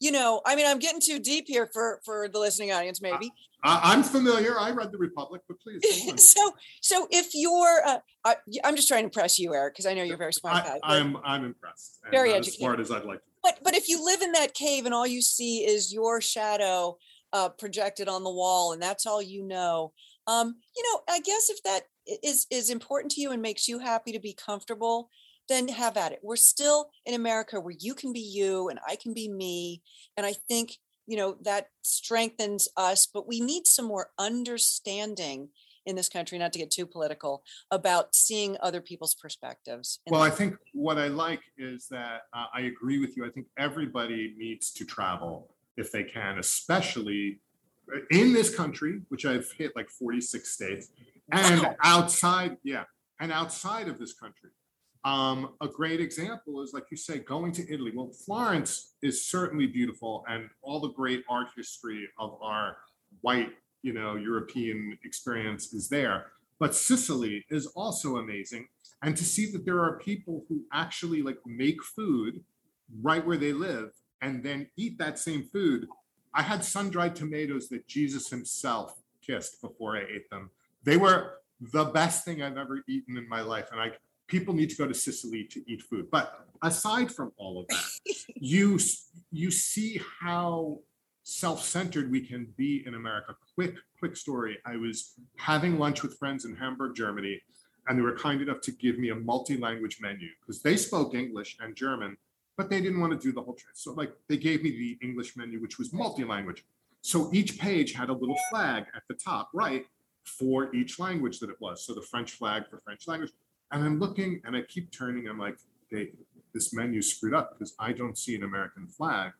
you know, I mean, I'm getting too deep here for for the listening audience, uh, maybe. I, am familiar. I read the Republic, but please. so, so if you're, uh, I, am just trying to impress you, Eric, because I know you're very smart I, I'm, I'm impressed. Very educated. As smart as I'd like to. But, but if you live in that cave and all you see is your shadow uh, projected on the wall and that's all you know um, you know i guess if that is is important to you and makes you happy to be comfortable then have at it we're still in america where you can be you and i can be me and i think you know that strengthens us but we need some more understanding in this country not to get too political about seeing other people's perspectives well i think what i like is that uh, i agree with you i think everybody needs to travel if they can, especially in this country, which I've hit like 46 states, and wow. outside, yeah, and outside of this country. Um, a great example is, like you say, going to Italy. Well, Florence is certainly beautiful, and all the great art history of our white, you know, European experience is there. But Sicily is also amazing, and to see that there are people who actually like make food right where they live and then eat that same food. I had sun dried tomatoes that Jesus himself kissed before I ate them. They were the best thing I've ever eaten in my life. And I people need to go to Sicily to eat food. But aside from all of that, you you see how self-centered we can be in America. Quick, quick story. I was having lunch with friends in Hamburg, Germany, and they were kind enough to give me a multi-language menu because they spoke English and German but they didn't want to do the whole trip. So like they gave me the English menu, which was multi-language. So each page had a little flag at the top right for each language that it was. So the French flag for French language. And I'm looking and I keep turning. I'm like, they, this menu screwed up because I don't see an American flag.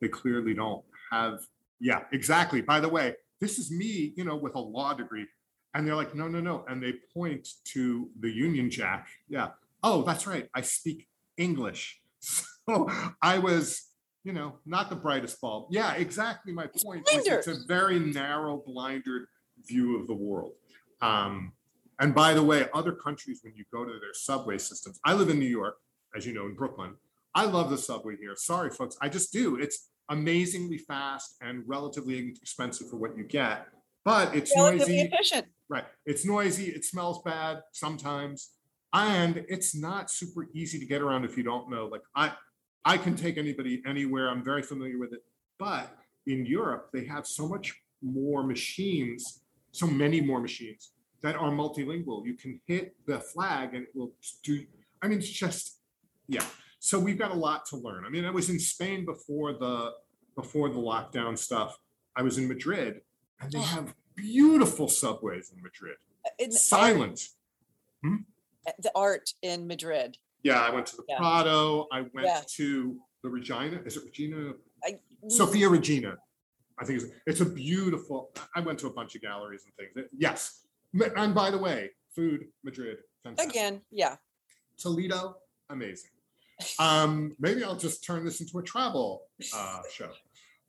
They clearly don't have. Yeah, exactly. By the way, this is me, you know, with a law degree. And they're like, no, no, no. And they point to the Union Jack. Yeah. Oh, that's right. I speak English. So I was, you know, not the brightest bulb. Yeah, exactly my point. Is it's a very narrow, blinded view of the world. Um, and by the way, other countries, when you go to their subway systems, I live in New York, as you know, in Brooklyn. I love the subway here. Sorry, folks, I just do. It's amazingly fast and relatively expensive for what you get, but it's Relatively noisy. efficient. Right. It's noisy. It smells bad sometimes. And it's not super easy to get around if you don't know. Like I, I can take anybody anywhere. I'm very familiar with it. But in Europe, they have so much more machines, so many more machines that are multilingual. You can hit the flag and it will do. I mean, it's just, yeah. So we've got a lot to learn. I mean, I was in Spain before the before the lockdown stuff. I was in Madrid, and they Oh. have beautiful subways in Madrid. Uh, in- Silent. Hmm? Uh, the art in Madrid. Yeah, I went to the Yeah. Prado. I went Yeah. to the Regina. Is it Regina? I- Sophia Regina. I think it's, it's a beautiful. I went to a bunch of galleries and things. Yes. And by the way, food, Madrid, fantastic. Again, yeah. Toledo, amazing. Um, maybe I'll just turn this into a travel uh, show.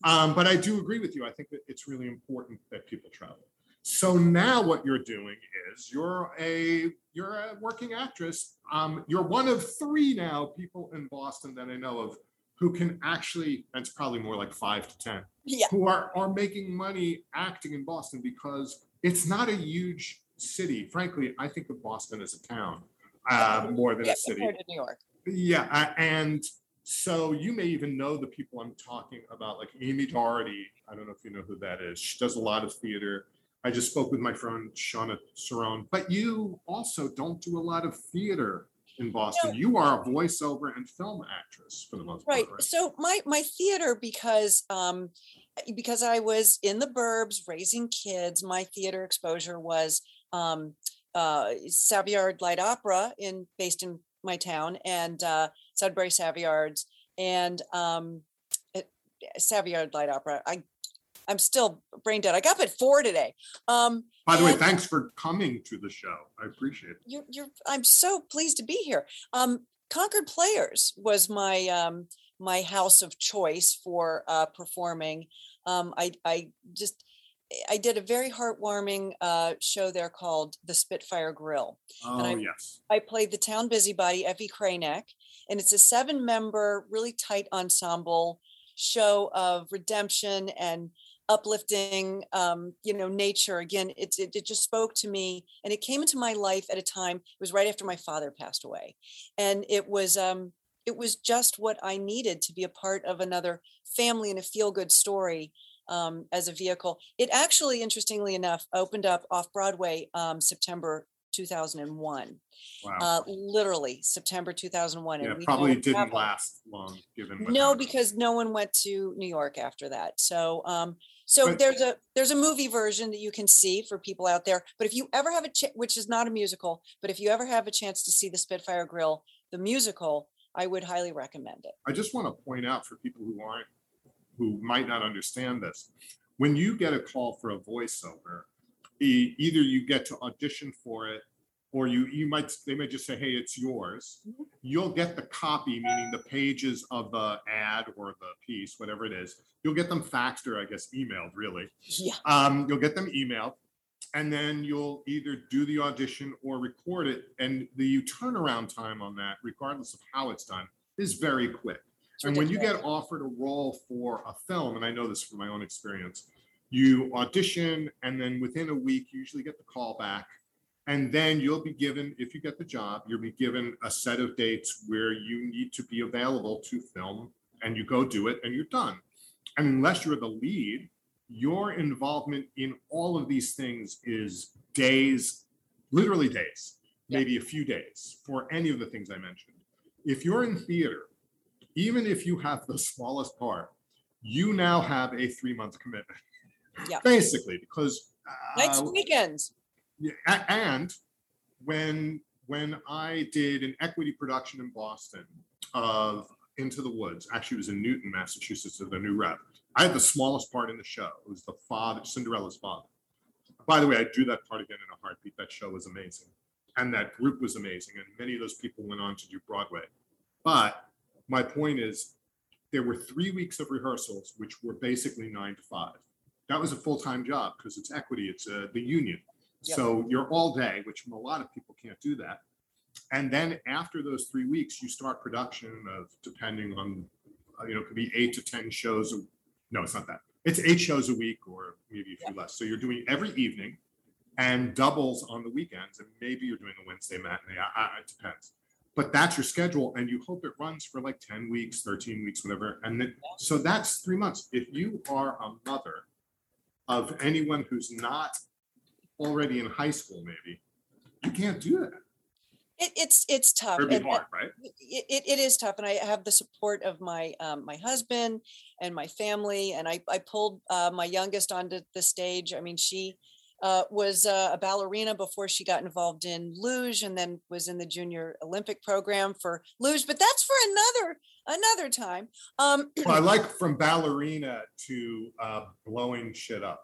Um, but I do agree with you. I think that it's really important that people travel. So now what you're doing is you're a you're a working actress. Um, you're one of three now people in Boston that I know of who can actually, and it's probably more like five to ten, Yeah. who are are making money acting in Boston because it's not a huge city. Frankly, I think of Boston as a town uh, more than Yeah, a city. compared to New York. Yeah, uh, and so you may even know the people I'm talking about, like Amy Doherty. I don't know if you know who that is. She does a lot of theater. I just spoke with my friend Shauna Cerrone, but you also don't do a lot of theater in Boston. No. You are a voiceover and film actress for the most Right. part, right? So my my theater because um because I was in the burbs raising kids, my theater exposure was um uh Savoyard Light Opera in based in my town and uh Sudbury Savoyards and um it, Savoyard Light Opera. I I'm still brain dead. I got up at four today. Um By the way, thanks for coming to the show. I appreciate it. you're, you're i'm so pleased to be here um concord players was my um my house of choice for uh performing um i i just i did a very heartwarming uh show there called the spitfire grill Oh, I- yes. I played the town busybody, Effy Krayneck, and it's a seven member, really tight ensemble show of redemption and uplifting, um, you know, nature. Again, it's, it, it just spoke to me and it came into my life at a time, it was right after my father passed away. And it was, um, it was just what I needed to be a part of another family and a feel good story um, as a vehicle. It actually, interestingly enough, opened up off Broadway um, September 2001 Wow. uh, literally September 2001. yeah, and we probably didn't a- last long given. No, happened. because no one went to New York after that. So, um, so But- there's a there's a movie version that you can see for people out there. But if you ever have a ch- which is not a musical, but if you ever have a chance to see the Spitfire Grill, the musical, I would highly recommend it. I just want to point out for people who aren't, who might not understand this, when you get a call for a voiceover, e- either you get to audition for it, or you you might they may just say, "Hey, it's yours." Mhm. You'll get the copy, meaning the pages of the ad or the piece, whatever it is. You'll get them faxed or I guess emailed, really. Yeah, Um, you'll get them emailed, and then you'll either do the audition or record it. And the turnaround time on that, regardless of how it's done, is very quick. it's And when you get offered a role for a film, and I know this from my own experience, you audition and then within a week, you usually get the call back. And then you'll be given, if you get the job, you'll be given a set of dates where you need to be available to film and you go do it and you're done. And unless you're the lead, your involvement in all of these things is days, literally days, Yeah. maybe a few days for any of the things I mentioned. If you're in theater, even if you have the smallest part, you now have a three month commitment. Yeah. Basically, because uh, and weekends. yeah, and when when I did an equity production in Boston of Into the Woods, actually it was in Newton, Massachusetts, as the new rep. I had the smallest part in the show. It was the father, Cinderella's father. By the way, I do that part again in a heartbeat. That show was amazing. And that group was amazing. And many of those people went on to do Broadway. But my point is, there were three weeks of rehearsals, which were basically nine to five. That was a full-time job because it's equity, it's uh, the union. Yep. So you're all day, which a lot of people can't do that. And then after those three weeks, you start production of, depending on uh, you know, it could be eight to 10 shows. a- No, it's not that. It's eight shows a week or maybe a few less. So you're doing every evening and doubles on the weekends. And maybe you're doing a Wednesday matinee. I, I, it depends. But that's your schedule. And you hope it runs for like 10 weeks, 13 weeks, whatever. And then, so that's three months. If you are a mother of anyone who's not already in high school, maybe, you can't do that. It, it's, it's tough. And- hard, right? it, it, it is tough and i have the support of my um, my husband and my family and i, I pulled uh, my youngest onto the stage i mean she uh, was uh, a ballerina before she got involved in luge and then was in the junior olympic program for luge but that's for another another time um, Well, I like from ballerina to uh, blowing shit up.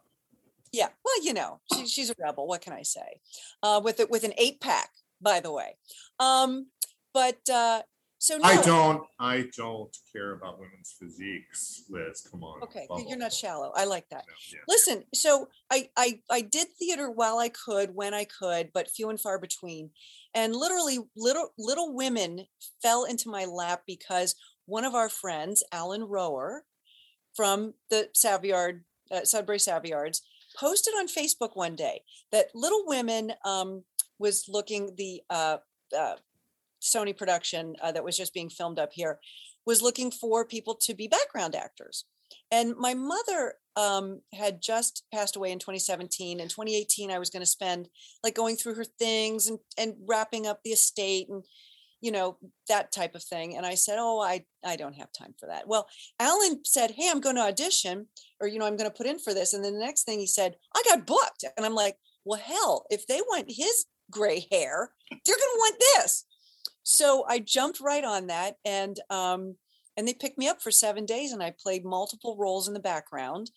yeah well you know she, she's a rebel what can i say uh, with it with an eight pack by the way um, but uh, so I don't. I don't care about women's physiques, Liz. Come on. Okay, bubble. you- you're not shallow. I like that. No, yeah. Listen, so I, I I did theater while I could, when I could, but few and far between. And literally, little little women fell into my lap because one of our friends, Alan Rower, from the Savoyard, uh, Sudbury Savoyards, posted on Facebook one day that Little Women um, was looking the uh, uh, Sony production uh, that was just being filmed up here was looking for people to be background actors. And my mother um, had just passed away in 2017. In 2018, I was going to spend like going through her things and, and wrapping up the estate and, you know, that type of thing. And I said, Oh, I, I don't have time for that. Well, Alan said, Hey, I'm going to audition or, you know, I'm going to put in for this. And then the next thing he said, I got booked. And I'm like, Well, hell, if they want his gray hair, You're going to want this. So I jumped right on that. And, um, and they picked me up for seven days and i played multiple roles in the background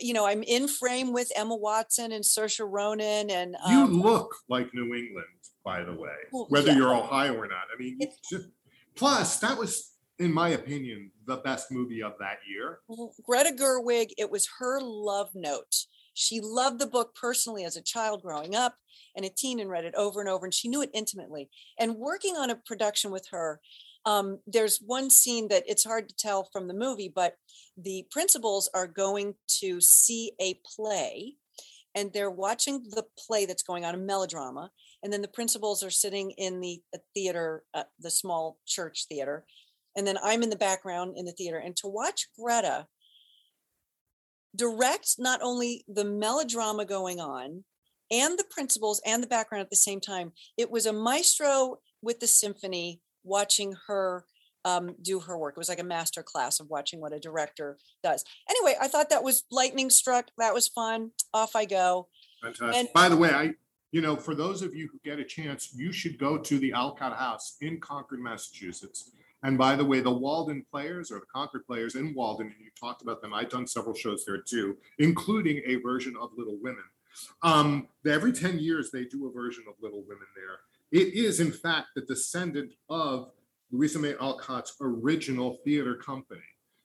you know i'm in frame with emma watson and Saoirse ronan and You um, look like New England, by the way, Well, whether yeah. you're Ohio or not. I mean, you just, plus that was, in my opinion, the best movie of that year. Greta gerwig it was her love note she loved the book personally as a child growing up and a teen and read it over and over and she knew it intimately. And working on a production with her um, there's one scene that it's hard to tell from the movie but the principals are going to see a play and they're watching the play that's going on a melodrama and then the principals are sitting in the uh, theater uh, the small church theater and then i'm in the background in the theater. And to watch greta direct not only the melodrama going on and the principals and the background at the same time it was a maestro with the symphony watching her um, do her work it was like a master class of watching what a director does anyway i thought that was lightning struck that was fun off i go Fantastic. And- By the way, I, you know, for those of you who get a chance, you should go to the Alcott House in Concord, Massachusetts. And by the way, the Walden Players or the Concord Players in Walden, and you talked about them. I've done several shows there too, including a version of Little Women. Um, every 10 years, they do a version of Little Women there. It is, in fact, the descendant of Louisa May Alcott's original theater company.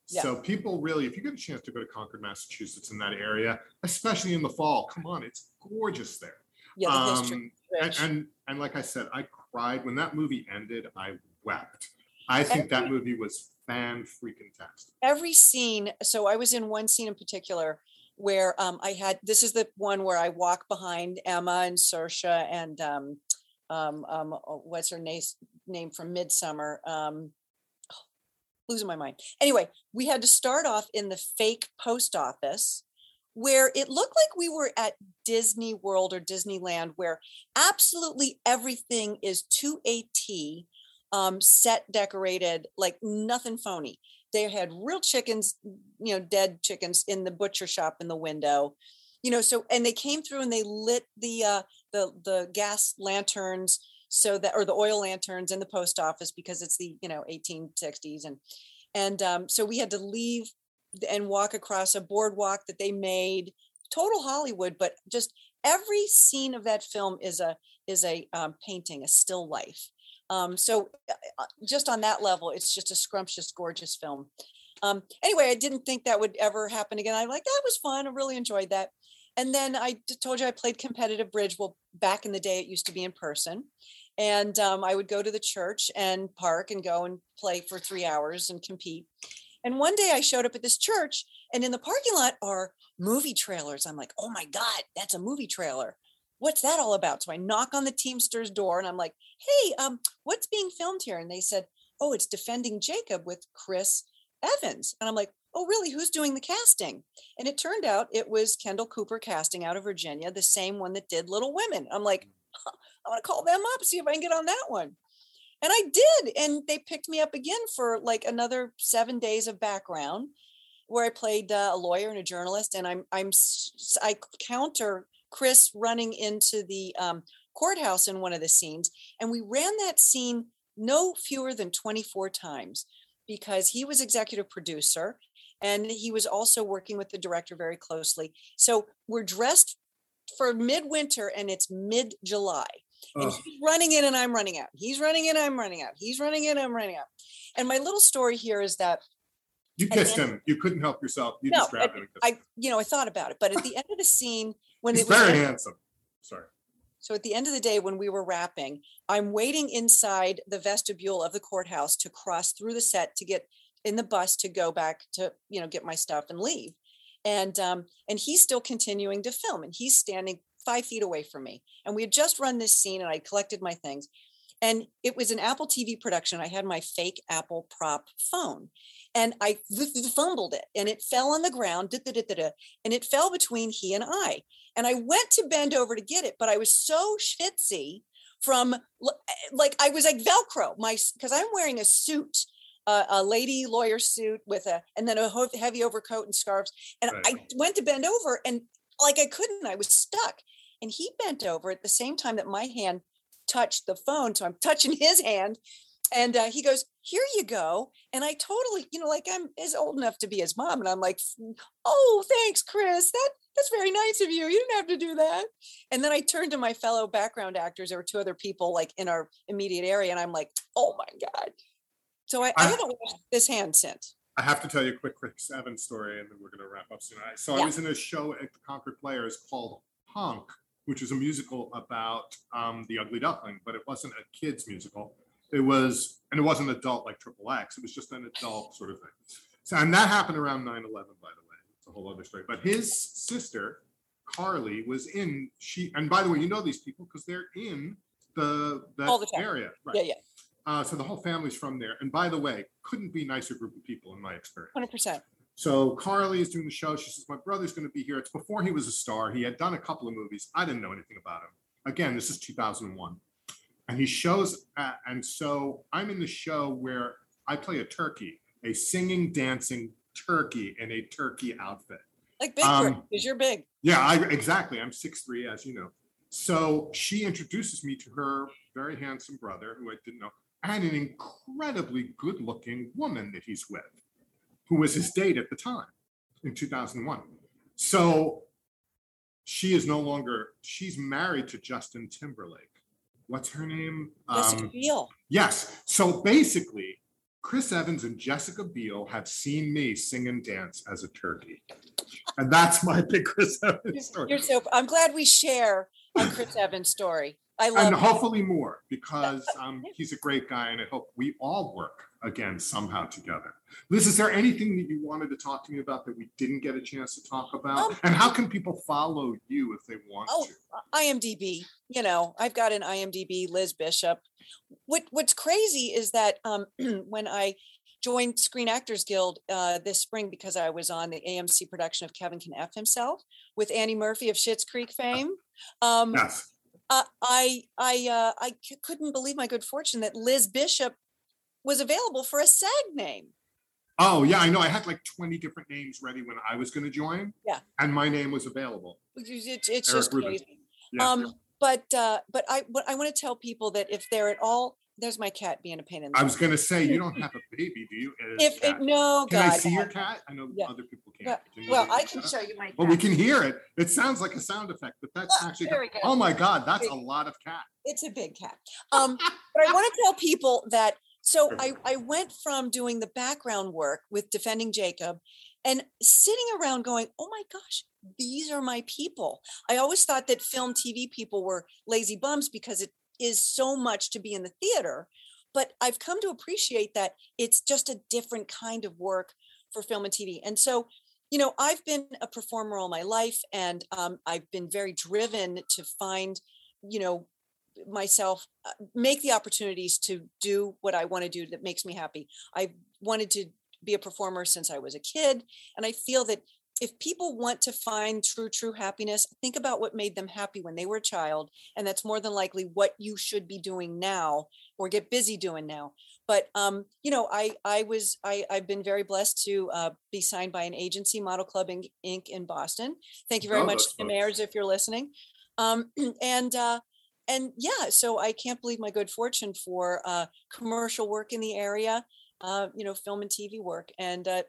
So people really, if you get a chance to go to Concord, Massachusetts in that area, especially in the fall, come on, it's gorgeous there. yeah Um, and, and and like I said, I cried when that movie ended. I wept. I think that movie was fan freaking tastic. every scene so i was in one scene in particular where um, i had this is the one where i walk behind emma and Saoirse and um, um, um, oh, what's her name name from Midsommar um, losing my mind. Anyway we had to start off in the fake post office where it looked like we were at disney world or disneyland where absolutely everything is to a t um, set decorated like nothing phony they had real chickens you know dead chickens in the butcher shop in the window you know so and they came through and they lit the uh the the gas lanterns so that or the oil lanterns in the post office because it's the you know 1860s and and um, so we had to leave and walk across a boardwalk that they made total hollywood but just every scene of that film is a is a um, painting a still life um, so uh, just on that level, it's just a scrumptious, gorgeous film. Um, anyway, I didn't think that would ever happen again. I'm like, that was fun. I really enjoyed that. And then I told you I played competitive bridge. Well, back in the day, it used to be in person. And um, I would go to the church and park and go and play for three hours and compete. And one day I showed up at this church, and in the parking lot are movie trailers. I'm like, oh my God, that's a movie trailer. What's that all about? So I knock on the Teamsters door and I'm like, hey, um, what's being filmed here? And they said, oh, it's Defending Jacob with Chris Evans. And I'm like, oh, really? Who's doing the casting? And it turned out it was Kendall Cooper casting out of Virginia, the same one that did Little Women. I'm like, huh, I want to call them up, see if I can get on that one. And I did. And they picked me up again for like another seven days of background where I played uh, a lawyer and a journalist. And I'm, I'm, I counter Chris running into the um, courthouse in one of the scenes. And we ran that scene no fewer than 24 times because he was executive producer and he was also working with the director very closely. So we're dressed for midwinter and it's mid July. And he's running in and I'm running out. He's running in, I'm running out. He's running in, I'm running out. And my little story here is that you kissed him. You couldn't help yourself. You no, just grabbed I, him. I, you know, I thought about it, but at the end of the scene, when He's it was very handsome. Sorry. so at the end of the day, when we were wrapping, I'm waiting inside the vestibule of the courthouse to cross through the set to get in the bus to go back to, you know, get my stuff and leave. And um, and he's still continuing to film, and he's standing five feet away from me. And we had just run this scene, and I collected my things. And it was an Apple TV production. I had my fake Apple prop phone, and I fumbled it, and it fell on the ground, and it fell between he and I. And I went to bend over to get it, but I was so schwitzy from like I was like Velcro. My because I'm wearing a suit, uh, a lady lawyer suit with a and then a heavy overcoat and scarves. And Right. I went to bend over and like I couldn't. I was stuck. And he bent over at the same time that my hand touched the phone. So I'm touching his hand. And uh, he goes, Here you go. And I totally, you know, like I'm is old enough to be his mom. And I'm like, Oh, thanks, Chris. That that's very nice of you. You didn't have to do that. And then I turned to my fellow background actors. There were two other people like in our immediate area. And I'm like, Oh my God. So I, I I- haven't washed this hand since. I have to tell you a quick Chris Evans story, and then we're going to wrap up soon. So I was in a show at the Concord Players called Honk, which is a musical about um, the Ugly Duckling, but it wasn't a kids musical. It was, and it wasn't adult like Triple X. It was just an adult sort of thing. So, and that happened around 9/11, by the way. It's a whole other story. But his sister, Carly, was in. She, and by the way, you know these people because they're in the that All the time. area, right? Yeah, yeah. Uh, so the whole family's from there. And by the way, couldn't be nicer group of people in my experience. 100%. So Carly is doing the show. She says, My brother's going to be here. It's before he was a star. He had done a couple of movies. I didn't know anything about him. Again, this is 2001. And he shows, at, and so I'm in the show where I play a turkey, a singing, dancing turkey in a turkey outfit. Like big, Um, because you're big. Yeah, I exactly. I'm six three, as you know. So she introduces me to her very handsome brother, who I didn't know, and an incredibly good looking woman that he's with, who was his date at the time in 2001. So she is no longer, she's married to Justin Timberlake. What's her name? Jessica Um, Biel. Yes. So basically, Chris Evans and Jessica Biel have seen me sing and dance as a turkey. And that's my big Chris Evans story. You're so. I'm glad we share a Chris Evans story. I and love. it. hopefully more because um, he's a great guy and I hope we all work again somehow together. Liz, is there anything that you wanted to talk to me about that we didn't get a chance to talk about? Um, and how can people follow you if they want Oh, to? IMDb. You know, I've got an IMDb. Liz Bishop. What What's crazy is that um, when I joined Screen Actors Guild uh, this spring because I was on the AMC production of Kevin Can F Himself with Annie Murphy of Schitt's Creek fame. Um, Yes. Uh, I I uh, I c- couldn't believe my good fortune that Liz Bishop was available for a SAG name. Oh, yeah, I know. I had like 20 different names ready when I was going to join. Yeah. And my name was available. It's, it's- it's Eric just Rubin. crazy. Yeah. Um, but uh, but I what I want to tell people that if they're at all, there's my cat being a pain in the. I was going to say, you don't have a baby, do you? If cat. it, no, Can God, I see your cat? I know Yeah. other people can't. Can Well, I can show you my. Cat. Well, we can hear it. It sounds like a sound effect, but that's Ah, actually. there we go. Oh my God, that's a lot of cat. It's a big cat. Um, but I want to tell people that. So I I went from doing the background work with defending Jacob, and sitting around going, oh my gosh, these are my people. I always thought that film TV people were lazy bums because it is so much to be in the theater. But I've come to appreciate that it's just a different kind of work for film and TV. And so, you know, I've been a performer all my life, and um, I've been very driven to find, you know, myself uh, make the opportunities to do what I want to do that makes me happy. I wanted to be a performer since I was a kid, and I feel that if people want to find true true happiness think about what made them happy when they were a child and that's more than likely what you should be doing now or get busy doing now. But um, you know i i was i i've been very blessed to uh, be signed by an agency model club inc, in boston. Thank you very Oh, much tim ayers if you're listening. Um, and uh and yeah so i can't believe my good fortune for uh commercial work in the area uh you know film and tv work. And uh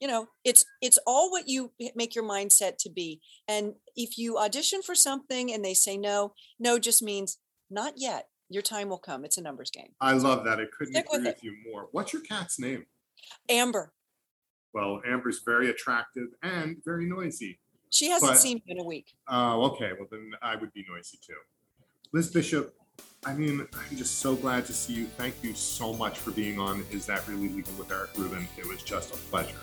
you know it's it's all what you make your mindset to be and if you audition for something and they say no no just means not yet your time will come it's a numbers game I love that. I couldn't Stick agree it. with you more. What's your cat's name? amber Well, Amber's very attractive and very noisy. she hasn't But- seen me in a week Oh, okay. Well, then I would be noisy too. Liz Bishop, I mean, I'm just so glad to see you. Thank you so much for being on Is That Really Legal with Eric Rubin. It was just a pleasure.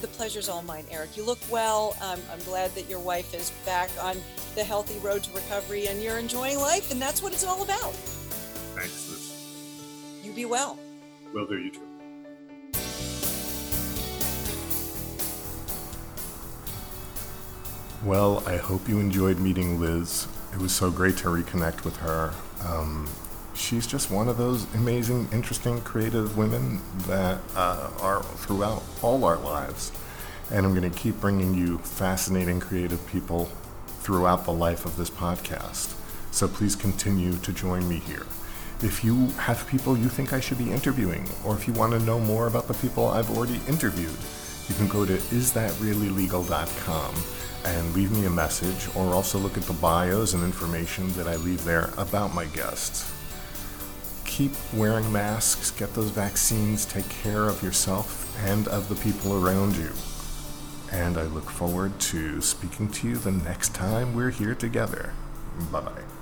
The pleasure's all mine eric you look well um, i'm glad that your wife is back on the healthy road to recovery and you're enjoying life and that's what it's all about Thanks, Liz. you be well Well, do you too. Well, I hope you enjoyed meeting Liz. It was so great to reconnect with her. Um, she's just one of those amazing, interesting, creative women that uh, are throughout all our lives. And I'm going to keep bringing you fascinating, creative people throughout the life of this podcast. So please continue to join me here. If you have people you think I should be interviewing, or if you want to know more about the people I've already interviewed, you can go to isthatreallylegal.com and leave me a message, or also look at the bios and information that I leave there about my guests. Keep wearing masks, get those vaccines, take care of yourself and of the people around you. And I look forward to speaking to you the next time we're here together. Bye bye.